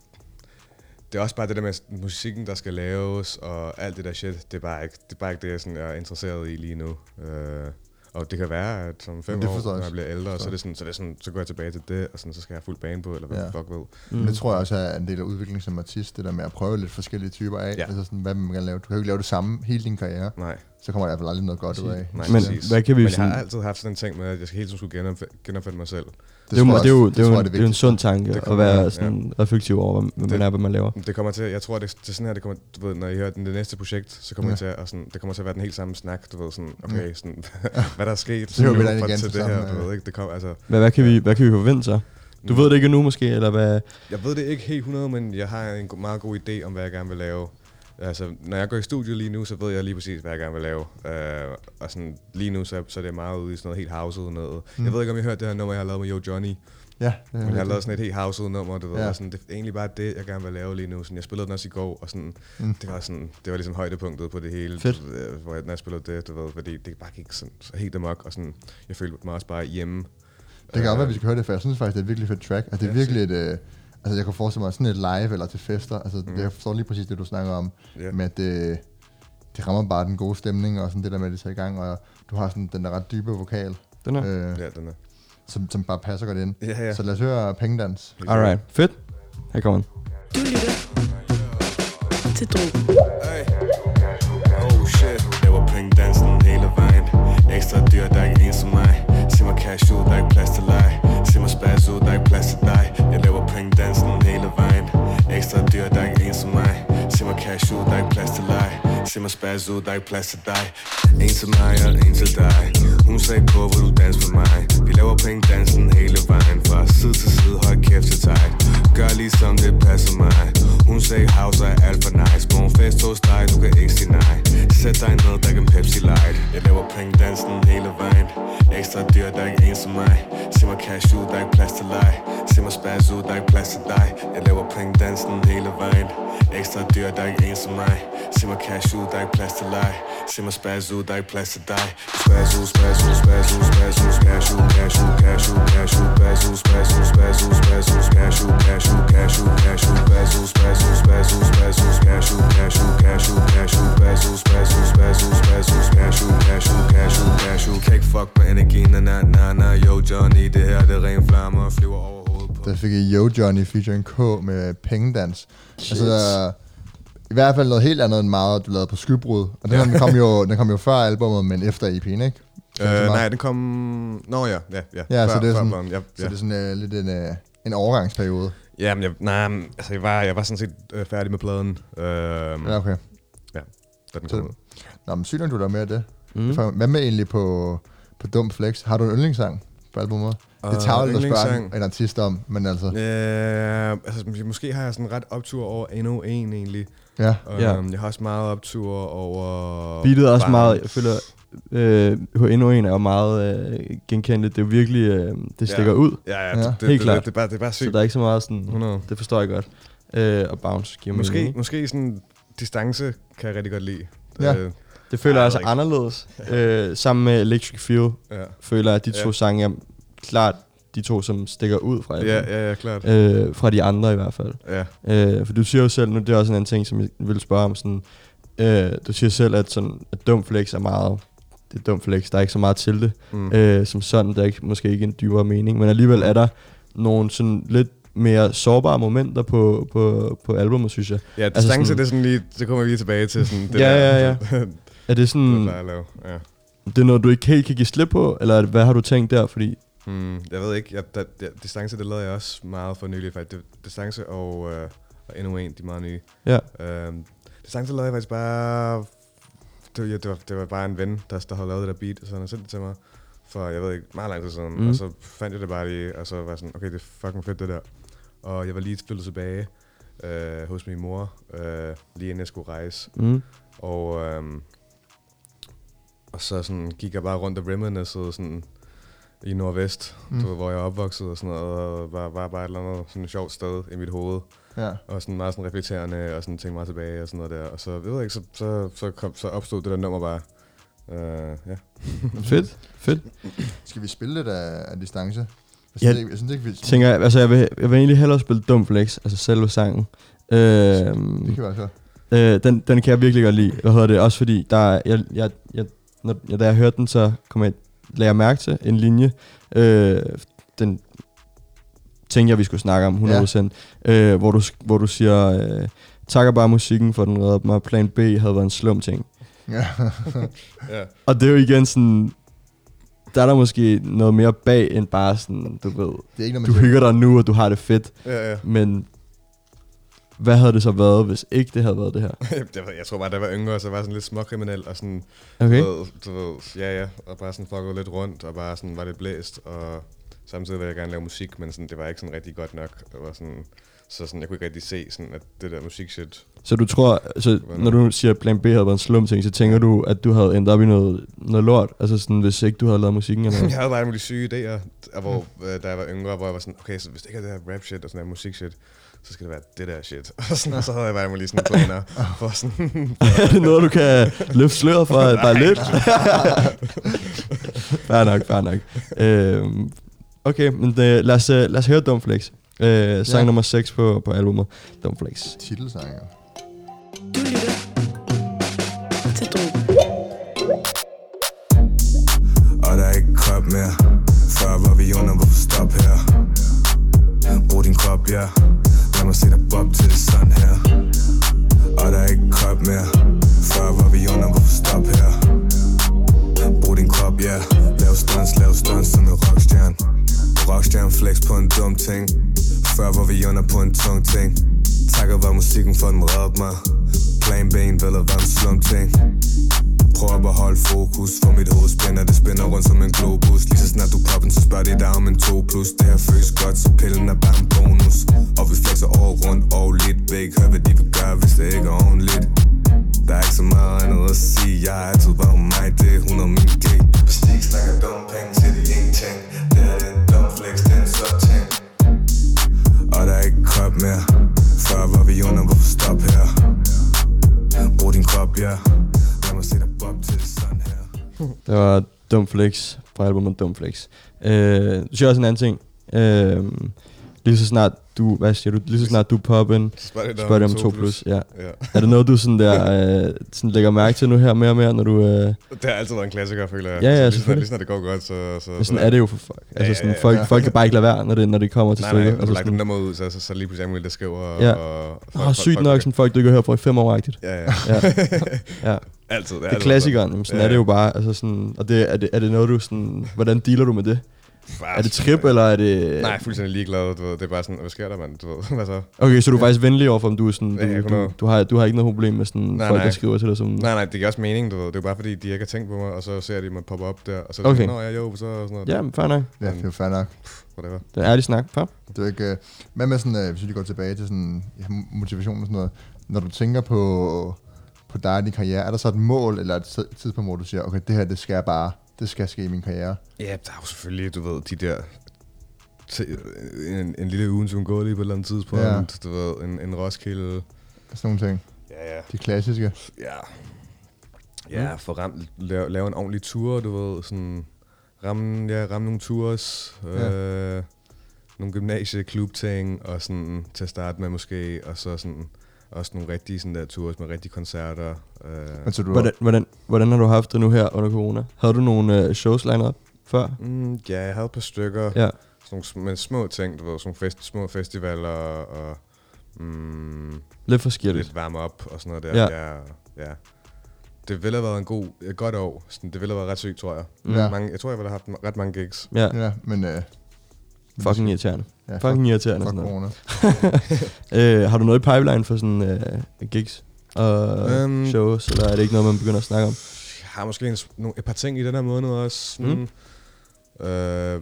det er også bare det der med musikken, der skal laves, og alt det der shit, det er bare ikke det, er bare ikke det jeg, sådan, er interesseret i lige nu. Øh, og det kan være, at som fem Det år, når jeg bliver ældre, så, er det sådan, så, er det sådan, så går jeg tilbage til det, og sådan, så skal jeg have fuld bane på, eller hvad Ja. fuck ved. Mm. Men det tror jeg også er en del af udviklingen som artist, det der med at prøve lidt forskellige typer af. Ja. Altså sådan, hvad man gerne lave? Du kan jo ikke lave det samme hele din karriere. Nej, Så kommer der i hvert fald aldrig noget godt ud af. nej, Men præcis. hvad kan vi Men jeg sådan- har altid haft sådan en ting med, at jeg skal hele tiden skulle genopf- genopfinde mig selv. Det, er jo, det, er jo, det, er jo, tror en, jeg det er jo en sund tanke Det at kommer- være ja. sådan reflektiv over, hvad, hvad man Det- er, hvad man laver. Det kommer til, jeg tror, det, det er sådan her, det kommer, du ved, når I hører den, det næste projekt, så kommer Ja. ja. til at, og sådan, det kommer til at være den helt samme snak, du ved, sådan, okay, sådan, hvad der er sket, Så vi nu for- igen til det her, sammen, du ja. ved ikke, det kommer, altså, Hvad, hvad, kan vi, hvad kan vi forvente sig? Du mm, ved det ikke endnu måske, eller hvad? Jeg ved det ikke helt 100, men jeg har en meget god idé om, hvad jeg gerne vil lave. Altså, når jeg går i studio lige nu, så ved jeg lige præcis, hvad jeg gerne vil lave. Uh, og sådan, lige nu, så, så er det meget ude i sådan noget helt houset noget. Mm. Jeg ved ikke, om I har hørt det her nummer, jeg har lavet med Yo Johnny. Ja, det Men jeg har lavet sådan et helt houset nummer, ved, Ja. og sådan, det er egentlig bare det, jeg gerne vil lave lige nu. Sådan, jeg spillede den også i går, og sådan, Mm. det var sådan, det var ligesom højdepunktet på det hele, Fedt. Du hvor jeg, når jeg spillede det, du ved, fordi det bare gik sådan så helt amok, og sådan, jeg følte mig også bare hjemme. Det kan godt være, at vi skal høre det, for jeg synes faktisk, det er et virkelig fedt track. Altså, det er Ja, virkelig et... Øh, altså, jeg kan forestille mig sådan et live eller til fester. Altså, mm. jeg forstår lige præcis det, du snakker om. Ja. Med at det, det rammer bare den gode stemning, og sådan det der med, at det tager i gang. Og du har sådan den der ret dybe vokal, Den her. øh, Ja, den er. som, som bare passer godt ind. Ja, ja. Så lad os høre Pengedans. Alright, fedt. Her kommer den. Du lytter til Drogen. Hey. Oh shit, laver penge dansen hele vejen Ekstra dyr, der er ikke en som mig Se mig cash ud, der er ikke leg Se mig spaz ud, der er ikke plads til dig En til mig og en til dig Hun sagde på, hvor du danser med mig. Vi laver penge dansen hele vejen Fra side til side, hold kæft til dig Gør ligesom det passer mig. Hun sagde house er alt for nice. Morgen fest hos dig, du kan ikke sige nej. Sæt dig ned, der kan Pepsi Light. Jeg laver penge dansen hele vejen. Ekstra dyr, der er ikke en som mig. Se mig cash ud, der er ikke plads til leg. Se mig spaz ud, der er ikke plads til dig. Jeg laver penge dansen hele vejen. Ekstra dyr, der er ikke en som mig. Se mig cash ud, der er ikke plads til leg Se mig spaz ud, der er ikke plads til dig Spaz ud, spaz ud, spaz ud, spaz ud Cash ud, cash ud, cash ud, cash ud Spaz ud, spaz ud, spaz ud, spaz ud Cash ud, cash ud, cash ud, cash ud Spaz ud, spaz ud, spaz ud, spaz ud Cash ud, cash ud, cash ud, cash ud Spaz ud, spaz ud, spaz ud, spaz ud Cash ud, cash ud, cash ud, cash ud Kan ikke fuck med energien, na na na na Yo Johnny, det her det er ren flammer Flyver over hovedet på Der fik jeg Yo Johnny featuring K med Pengedans. Altså, der, i hvert fald noget helt andet end meget, du lavede på Skybrud. Og den, her, den, kom jo, den kom jo før albumet, men efter EP'en, ikke? Øh, nej, den kom... Nå ja, ja, ja. Ja, så det er sådan, Blonde, ja, så ja. det er sådan uh, lidt en, uh, en overgangsperiode. Ja, men jeg, nej, altså, jeg var, jeg var sådan set øh, færdig med pladen, øh, Ja, okay. da den Så- kom ud. Nå, men nok, du der med af det. Mm. Hvad med egentlig på, på Dum Flex? Har du en yndlingssang på albumet? Det Øh, er tageligt at spørge en artist om, men altså, Øh, altså, måske- måske har jeg sådan ret optur over endnu en egentlig. Ja. Ja. Um, Jeg har også meget optur over... Beatet er også Bounce. meget, jeg føler, øh, endnu en er jo meget øh, genkendeligt. Det er jo virkelig, øh, det stikker Ja. ud. Ja, ja, Ja. det, det, Helt det, klart. Det, det, er bare, det er bare Så sygt. der er ikke så meget sådan, 100. det forstår jeg godt. Øh, og bounce giver Måske, mening. måske sådan distance kan jeg rigtig godt lide. Ja. Øh, Det føler jeg altså ikke. anderledes. øh, sammen med Electric Feel ja. føler jeg, at de to Ja. sange er klart de to, som stikker ud fra, Ja, ja, ja, klart. øh, fra de andre i hvert fald. Ja. Øh, for du siger jo selv, nu det er også en anden ting, som jeg vil spørge om, sådan, øh, du siger selv, at, sådan, at dum flex er meget, det er dum flex, der er ikke så meget til det, Mm. øh, som sådan, der er ikke, måske ikke en dybere mening, men alligevel er der nogle sådan lidt mere sårbare momenter på, på, på albumet, synes jeg. Ja, Altså sådan- det er sådan lige, det kommer vi lige tilbage til. Sådan, det Ja, der, ja, ja. det, Er det det, sådan, lave. Ja. det er noget, du ikke helt kan give slip på, eller hvad har du tænkt der, fordi, Hmm, jeg ved ikke, jeg, der, der, distance, det lavede jeg også meget for nylig, faktisk. Distance og, øh, og endnu en, de er meget nye. ja, Øhm, distance lavede jeg faktisk bare... Det, var- ja, det, var, det var bare en ven, der, der havde lavet det der beat, og så han sendte det til mig for, jeg ved ikke, meget lang tid siden. Mm. Og så fandt jeg det bare lige, og så var jeg sådan, okay, det er fucking fedt det der. Og jeg var lige flyttet tilbage øh, hos min mor, øh, lige inden jeg skulle rejse. mm, Og, øhm, og så sådan gik jeg bare rundt og reminiscede sådan i Nordvest, Mm. du ved, hvor jeg er opvokset og sådan noget, og var, var bare et eller andet sådan et sjovt sted i mit hoved. ja. Og sådan meget sådan reflekterende, og sådan tænkte meget tilbage og sådan noget der. Og så, jeg ved ikke, så, så, så, kom, så opstod det der nummer bare. Uh, ja. fedt, fedt. Skal vi spille lidt af, af distance? Jeg Ja, synes, ikke, jeg synes ikke, vi... Tænker jeg, altså jeg vil, jeg vil egentlig hellere spille dum flex, altså selve sangen. Øh, Det kan også høre. Øh, den, den kan jeg virkelig godt lide. Hvad hedder det? Også fordi, der, er- jeg, jeg, jeg, når, jeg, da jeg hørte den, så kom jeg, lagde jeg mærke til en linje. Øh, den tænkte jeg, vi skulle snakke om 100%. Ja. Øh, hvor, du, hvor du siger, øh, takker bare musikken, for den redder mig. Plan B havde været en slum ting. Ja. ja. Og det er jo igen sådan, der er der måske noget mere bag, end bare sådan, du ved, Det er ikke noget, du hygger dig nu, og du har det fedt. Ja, ja. Men hvad havde det så været, hvis ikke det havde været det her? jeg, jeg tror bare, jeg var yngre, så var jeg sådan lidt småkriminel, og sådan, Okay? du, ved, du ved, ja ja, og bare sådan fuckede lidt rundt, og bare sådan var lidt blæst, og Samtidig ville jeg gerne lave musik, men sådan, det var ikke sådan rigtig godt nok. Det var sådan, så sådan, jeg kunne ikke rigtig se, sådan, at det der musik-shit... Så du tror, altså, når du siger, at plan B havde været en slum ting, så tænker du, at du havde endt op i noget, noget lort? Altså sådan, hvis ikke du havde lavet musikken eller Jeg noget? havde bare mulige syge idéer, og hvor, øh, da jeg var yngre, hvor jeg var sådan, okay, så hvis det ikke er det her rap shit og sådan her musik shit, så skal det være det der shit. Og, sådan, og så havde jeg bare mulige sådan planer for sådan... er det noget, du kan løfte sløret for? Bare lidt? fair nok, fair nok. Øhm, okay, men det, lad, os, øh, lad os høre Dumflex. Øh, sang Ja. nummer 6 på, på albumet. Dumflex. Titelsanger. Du lytter til Drogen. Og der er ikke krop mere Før var vi under, hvorfor stop her Brug din krop, ja Lad mig se dig bob til det sådan her. Og der er ikke krop mere. Før var vi under, hvorfor stop her? Brug din krop, ja. Yeah. Lav stunts, lav stunts som en rockstjerne. Rockstjerne flex på en dum ting. Før var vi under på en tung ting. Takker var musikken for den redde mig. Plan B en vel at være en slum ting prøver at beholde fokus. For mit hoved spænder, det spænder rundt som en globus. Lige så snart du popper så spørger de dig om en 2 plus. Det her føles godt, så pillen er bare en bonus. Og vi flexer over rundt og lidt væk. Hør hvad de vil gøre, hvis det ikke er ordentligt. Der er ikke så meget andet at sige. Jeg er altid bare mig, det er 100 min G Hvis de ikke snakker dumme penge, til de ingenting. Det her det er en dum flex, det er en så ting. Og der er ikke krop mere. Før var vi under, hvorfor stop her? Brug din krop, ja. yeah. Det var Dumflex fra albumet Dumflex. Øh, du siger også en anden ting. Øh, lige så snart du, hvad siger du, lige så snart du popper ind, Spørg det spørger de om 2 plus. Ja. Ja. Er det noget, du sådan der, øh, sådan lægger mærke til nu her mere og mere, når du... Øh, Det har altid været en klassiker, føler jeg. Ja, ja, så lige, snart, lige snart det går godt, så... så men sådan så, er det jo for folk. Altså ja, sådan, ja, folk, ja. folk kan bare ikke lade være, når det, når det kommer til Nej, nej, stykket. når Altså sådan, nummer ud, så, så, så lige pludselig er der skriver. Og, Ja. og, Åh, sygt nok, sådan folk, du ikke har hørt fra i fem år-agtigt. Ja, ja. Ja. ja. Altid. Det er klassikeren, jamen, sådan Ja, er det ja. jo bare. Altså sådan, og det, er, det, er det noget, du sådan... Hvordan dealer du med det? Bare Er det trip, eller er det... Nej, fuldstændig ligeglad. Du ved, det er bare sådan, hvad sker der, mand? Du ved, hvad så? Okay, så du er faktisk venlig overfor, om du er sådan... Ja, Du, du, 100. du, har, du har ikke noget problem med sådan Nej, folk, nej. der skriver til dig som... Nej, nej, det giver også mening, du ved. Det er jo bare fordi, de ikke har tænkt på mig, og så ser de mig poppe op der, og så er Okay. sådan, Nå, ja, jo, så sådan noget. Ja, men fair nok. Ja, det er jo fair nok. Whatever. Det er ærlig snak. Fair. Det er jo ikke... øh, Hvad med sådan, øh, hvis vi går tilbage til sådan ja, motivation og sådan noget. Når du tænker på, på dig og din karriere, er der så et mål eller et tid- tidspunkt, hvor du siger, okay, det her, det skal jeg bare, det skal ske i min karriere? Ja, der er jo selvfølgelig, du ved, de der... En, en lille ugen, som går lige på et eller andet tidspunkt. Ja. Du ved, en, en Roskilde. Sådan nogle ting. Ja, ja. De klassiske. Ja. Ja, for ram, lave, lave en ordentlig tur, du ved, sådan ramme, ja, ramme nogle tours, Ja. øh, nogle gymnasieklubting, og sådan til at starte med måske, og så sådan også nogle rigtige sådan der tours med rigtige koncerter. Øh. Men så du Hvordan, hvordan, hvordan har du haft det nu her under corona? Havde du nogle øh, shows lined op før? Mm, ja, jeg havde et par stykker, Ja. sådan nogle sm- med små ting, du ved, sådan nogle fest, små festivaler, og mm, Lidt forskelligt. lidt varme op og sådan noget der. Ja. Ja. ja. Det ville have været en god, et godt år. Sådan, det ville have været ret sygt, tror jeg. Ja. Mange, jeg tror, jeg ville have haft ret mange gigs. Ja, Ja, men... Øh, fucking irriterende. ja, Fucking irriterende. fuck Sådan noget. øh, har du noget i pipeline for sådan øh, gigs og Øhm. shows, eller er det ikke noget, man begynder at snakke om? Jeg har måske en, nogle, et par ting i den her måned også. Sådan, mm. øh,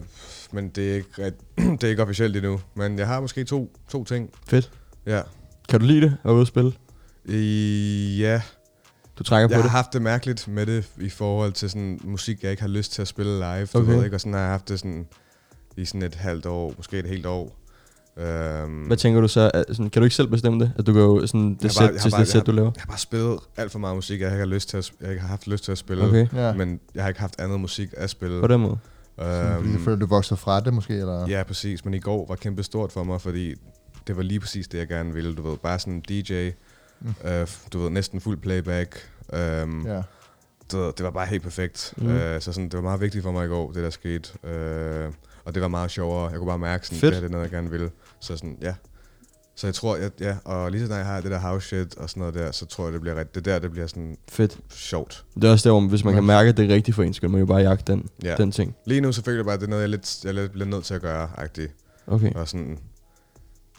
men det er, ikke, det er ikke officielt endnu. Men jeg har måske to, to ting. Fedt. Ja. Kan du lide det at være ude at spille? I, ja, Du trækker på jeg har det? haft det mærkeligt med det i forhold til sådan musik, jeg ikke har lyst til at spille live. Du Okay. ved, ikke? Og sådan har jeg haft det sådan, i sådan et halvt år, måske et helt år. Øhm, Hvad tænker du så? Sådan, kan du ikke selv bestemme det? At du går jo sådan det sæt til det sæt, du laver? jeg har bare spillet alt for meget musik, jeg ikke har, lyst til at, jeg ikke har haft lyst til at spille. Okay, Ja, Men jeg har ikke haft andet musik at spille. på den måde. sådan, fordi Øhm, du føler, du vokser fra det måske, eller? Ja, præcis. Men i går var kæmpe stort for mig, fordi det var lige præcis det, jeg gerne ville. Du ved, bare sådan en DJ, Mm. øh, du ved, næsten fuld playback. Um, Ja. du ved, det var bare helt perfekt. Mm. Mm. Uh, så sådan, det var meget vigtigt for mig i går, det der skete. Uh, og det var meget sjovere. Jeg kunne bare mærke, sådan, Fedt. det her det er noget, jeg gerne vil. Så sådan, ja. Så jeg tror, at, ja, og lige så snart jeg har det der house shit og sådan noget der, så tror jeg, det bliver ret, det der, det bliver sådan Fedt. sjovt. Det er også der, hvor hvis man kan mærke, at det er rigtigt for en, skal man jo bare jagte den, Ja. den ting. Lige nu så føler jeg bare, at det er noget, jeg, lidt, jeg lidt bliver nødt til at gøre, agtigt. Okay. Og sådan,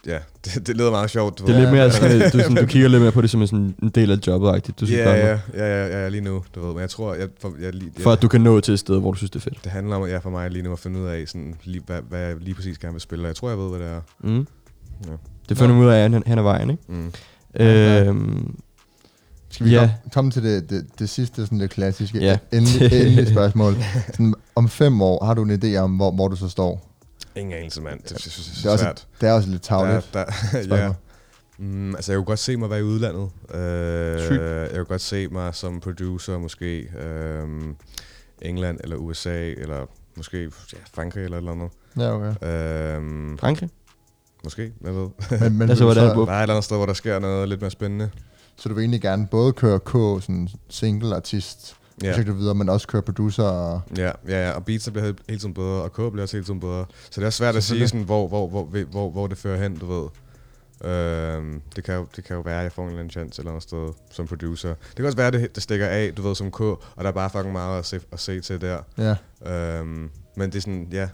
ja, det, det lyder meget sjovt. Du Det er lidt mere sådan, du, sådan, du kigger lidt mere på det som en, sådan, en del af jobbet-agtigt. Du synes Ja, ja, ja, ja, ja, lige nu, du ved. Men jeg tror, jeg, for, jeg, lige, For at du kan nå til et sted, hvor du synes, det er fedt. Det handler om, ja, for mig lige nu at finde ud af, sådan, lige, hvad, hvad jeg lige præcis gerne vil spille. Og jeg tror, jeg ved, hvad det er. Mm. Ja. Det finder man ud af hen, hen ad vejen, ikke? Mm. Øhm, Skal vi Ja. komme, komme til det, det, det sidste sådan det klassiske, Ja. endelig, endelig spørgsmål. Sådan, om fem år, har du en idé om, hvor, hvor du så står? Ingen anelse, mand. Det, det, det, det, er også, svært. det er også lidt tavligt. Der, der, ja. Mm, altså, jeg kunne godt se mig være i udlandet. Sygt. Øh, jeg kunne godt se mig som producer, måske øh, England eller USA, eller måske ja, Frankrig eller et eller andet. Ja, okay. Øh, Frankrig? måske, jeg ved. Men, men Altså, hvordan- så, hvor- Der er et eller andet sted, hvor der sker noget lidt mere spændende. så du vil egentlig gerne både køre K, sådan single artist, Ja. projekter videre, men også køre producer og... Ja, ja, ja, og beats bliver hele- hele tiden bedre, og K bliver også hele tiden bedre. Så det er svært at sige, sådan, hvor, hvor, hvor, hvor, hvor, det fører hen, du ved. Øhm, det, kan jo, det kan jo være, at jeg får en eller anden chance eller andet sted som producer. Det kan også være, at det, det stikker af, du ved, som K, og der er bare fucking meget at se, at se til der. Ja, Øhm, men det er sådan, ja,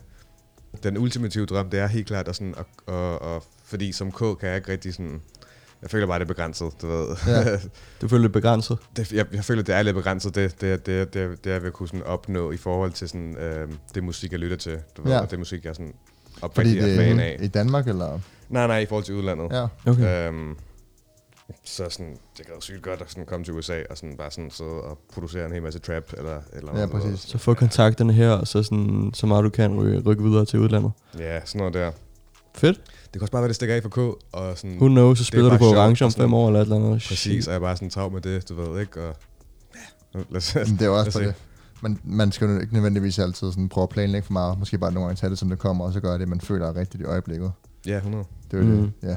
den ultimative drøm, det er helt klart at sådan, og, og, og, fordi som K kan jeg ikke rigtig sådan, jeg føler bare, det er begrænset, du ved. Ja. Du føler det begrænset. det, jeg, jeg føler, det er lidt begrænset, det, det, det, det, det jeg vil kunne sådan opnå i forhold til sådan, øh, det musik, jeg lytter til, du ved, Ja. og det musik, jeg sådan fordi oprigtigt er det fan er af. i Danmark, eller? Nej, nej, i forhold til udlandet. Ja. Okay. Øhm, så sådan, det gad sygt godt at sådan komme til USA og sådan bare sådan sidde og producere en hel masse trap eller eller Ja, noget, præcis. Så få kontakterne her, og så sådan, så meget du kan rykke, rykke videre til udlandet. Ja, sådan noget der. Fedt. Det kan også bare være, det stikker af for K, og sådan, Who knows, så spiller du på orange om fem år eller et eller andet. præcis, og jeg er bare sådan travlt med det, du ved, ikke? Og, ja, lad os, Men det er jo også det. Man, man skal jo ikke nødvendigvis altid sådan prøve at planlægge for meget. Måske bare nogle gange tage det, som det kommer, og så gøre det, man føler er rigtigt i øjeblikket. Ja, 100. Det er jo Mm. det, ja.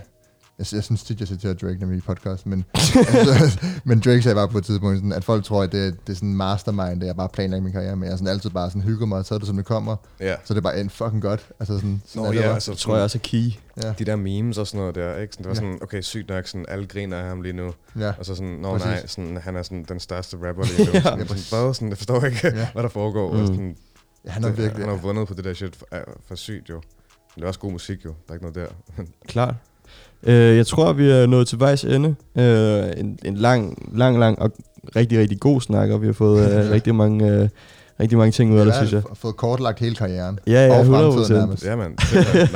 Jeg, jeg synes tit, jeg citerer Drake, er i podcast, men, altså, men Drake sagde bare på et tidspunkt, sådan, at folk tror, at det, det er sådan en mastermind, det jeg bare planlægger min karriere med. Jeg sådan altid bare sådan hygger mig og tager det, som det kommer. Ja. Så det er bare en fucking godt. Altså sådan, sådan Nå, ja, bare. altså, tror jeg også er key. Ja, de der memes og sådan noget der, ikke? Sådan, det var Ja. sådan, okay, sygt nok, sådan, alle griner af ham lige nu. ja. Og så sådan, nå Præcis. nej, sådan, han er sådan den største rapper lige nu. Ja. sådan, Ja, sådan, hvad? Sådan, jeg forstår ikke, Ja. hvad der foregår. Mm. Og sådan, ja han det, virkelig... Han har vundet på det der shit for, er for sygt jo. Men det er også god musik jo. Der er ikke noget der. Klart. Øh, jeg tror, vi er nået til vejs ende. Øh, en, en lang, lang, lang og rigtig, rigtig god snak, og vi har fået øh, rigtig, mange, øh, rigtig mange ting ud af det, synes jeg. har fået kortlagt hele karrieren. Ja, ja, og 100 fremtiden nærmest. ja, mand.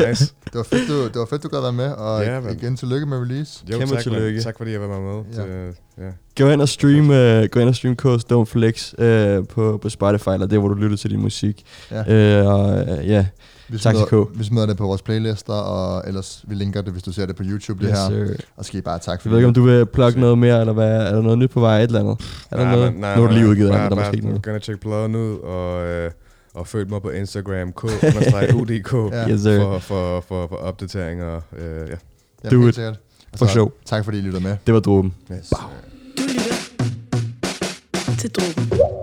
Nice. Det var fedt, du, det var fedt, du gad være med, og Ja, mand. igen tillykke med release. Jo, Kæmpe tak, tillykke. Man. Tak fordi jeg var med. Ja. Det, ja. Gå ind og stream, uh, gå ind og stream Coast Don't Flex uh, på, på Spotify, eller der, hvor du lytter til din musik. Ja. Uh, og uh, ja, Vi smider, K. vi smider det på vores playlister, og ellers vi linker det, hvis du ser det på YouTube, det yes, her. sir. Og skal I bare tak for Jeg ved ikke, om du vil plukke noget mere, eller hvad? Er der noget nyt på vej, et eller andet? Er der Nej, noget? nej, nu er du lige nej, udgivet af bare- det, der er bare måske ikke noget. Gonna check pladen ud, og, øh, og følg mig på Instagram, k udk Ja. Yes, sir. for, for, for, for opdateringer. Øh, ja. Jamen, Do it. sikkert. Og For show. Tak fordi I lytter med. Det var dråben. Yes. Du lytter til Drogen.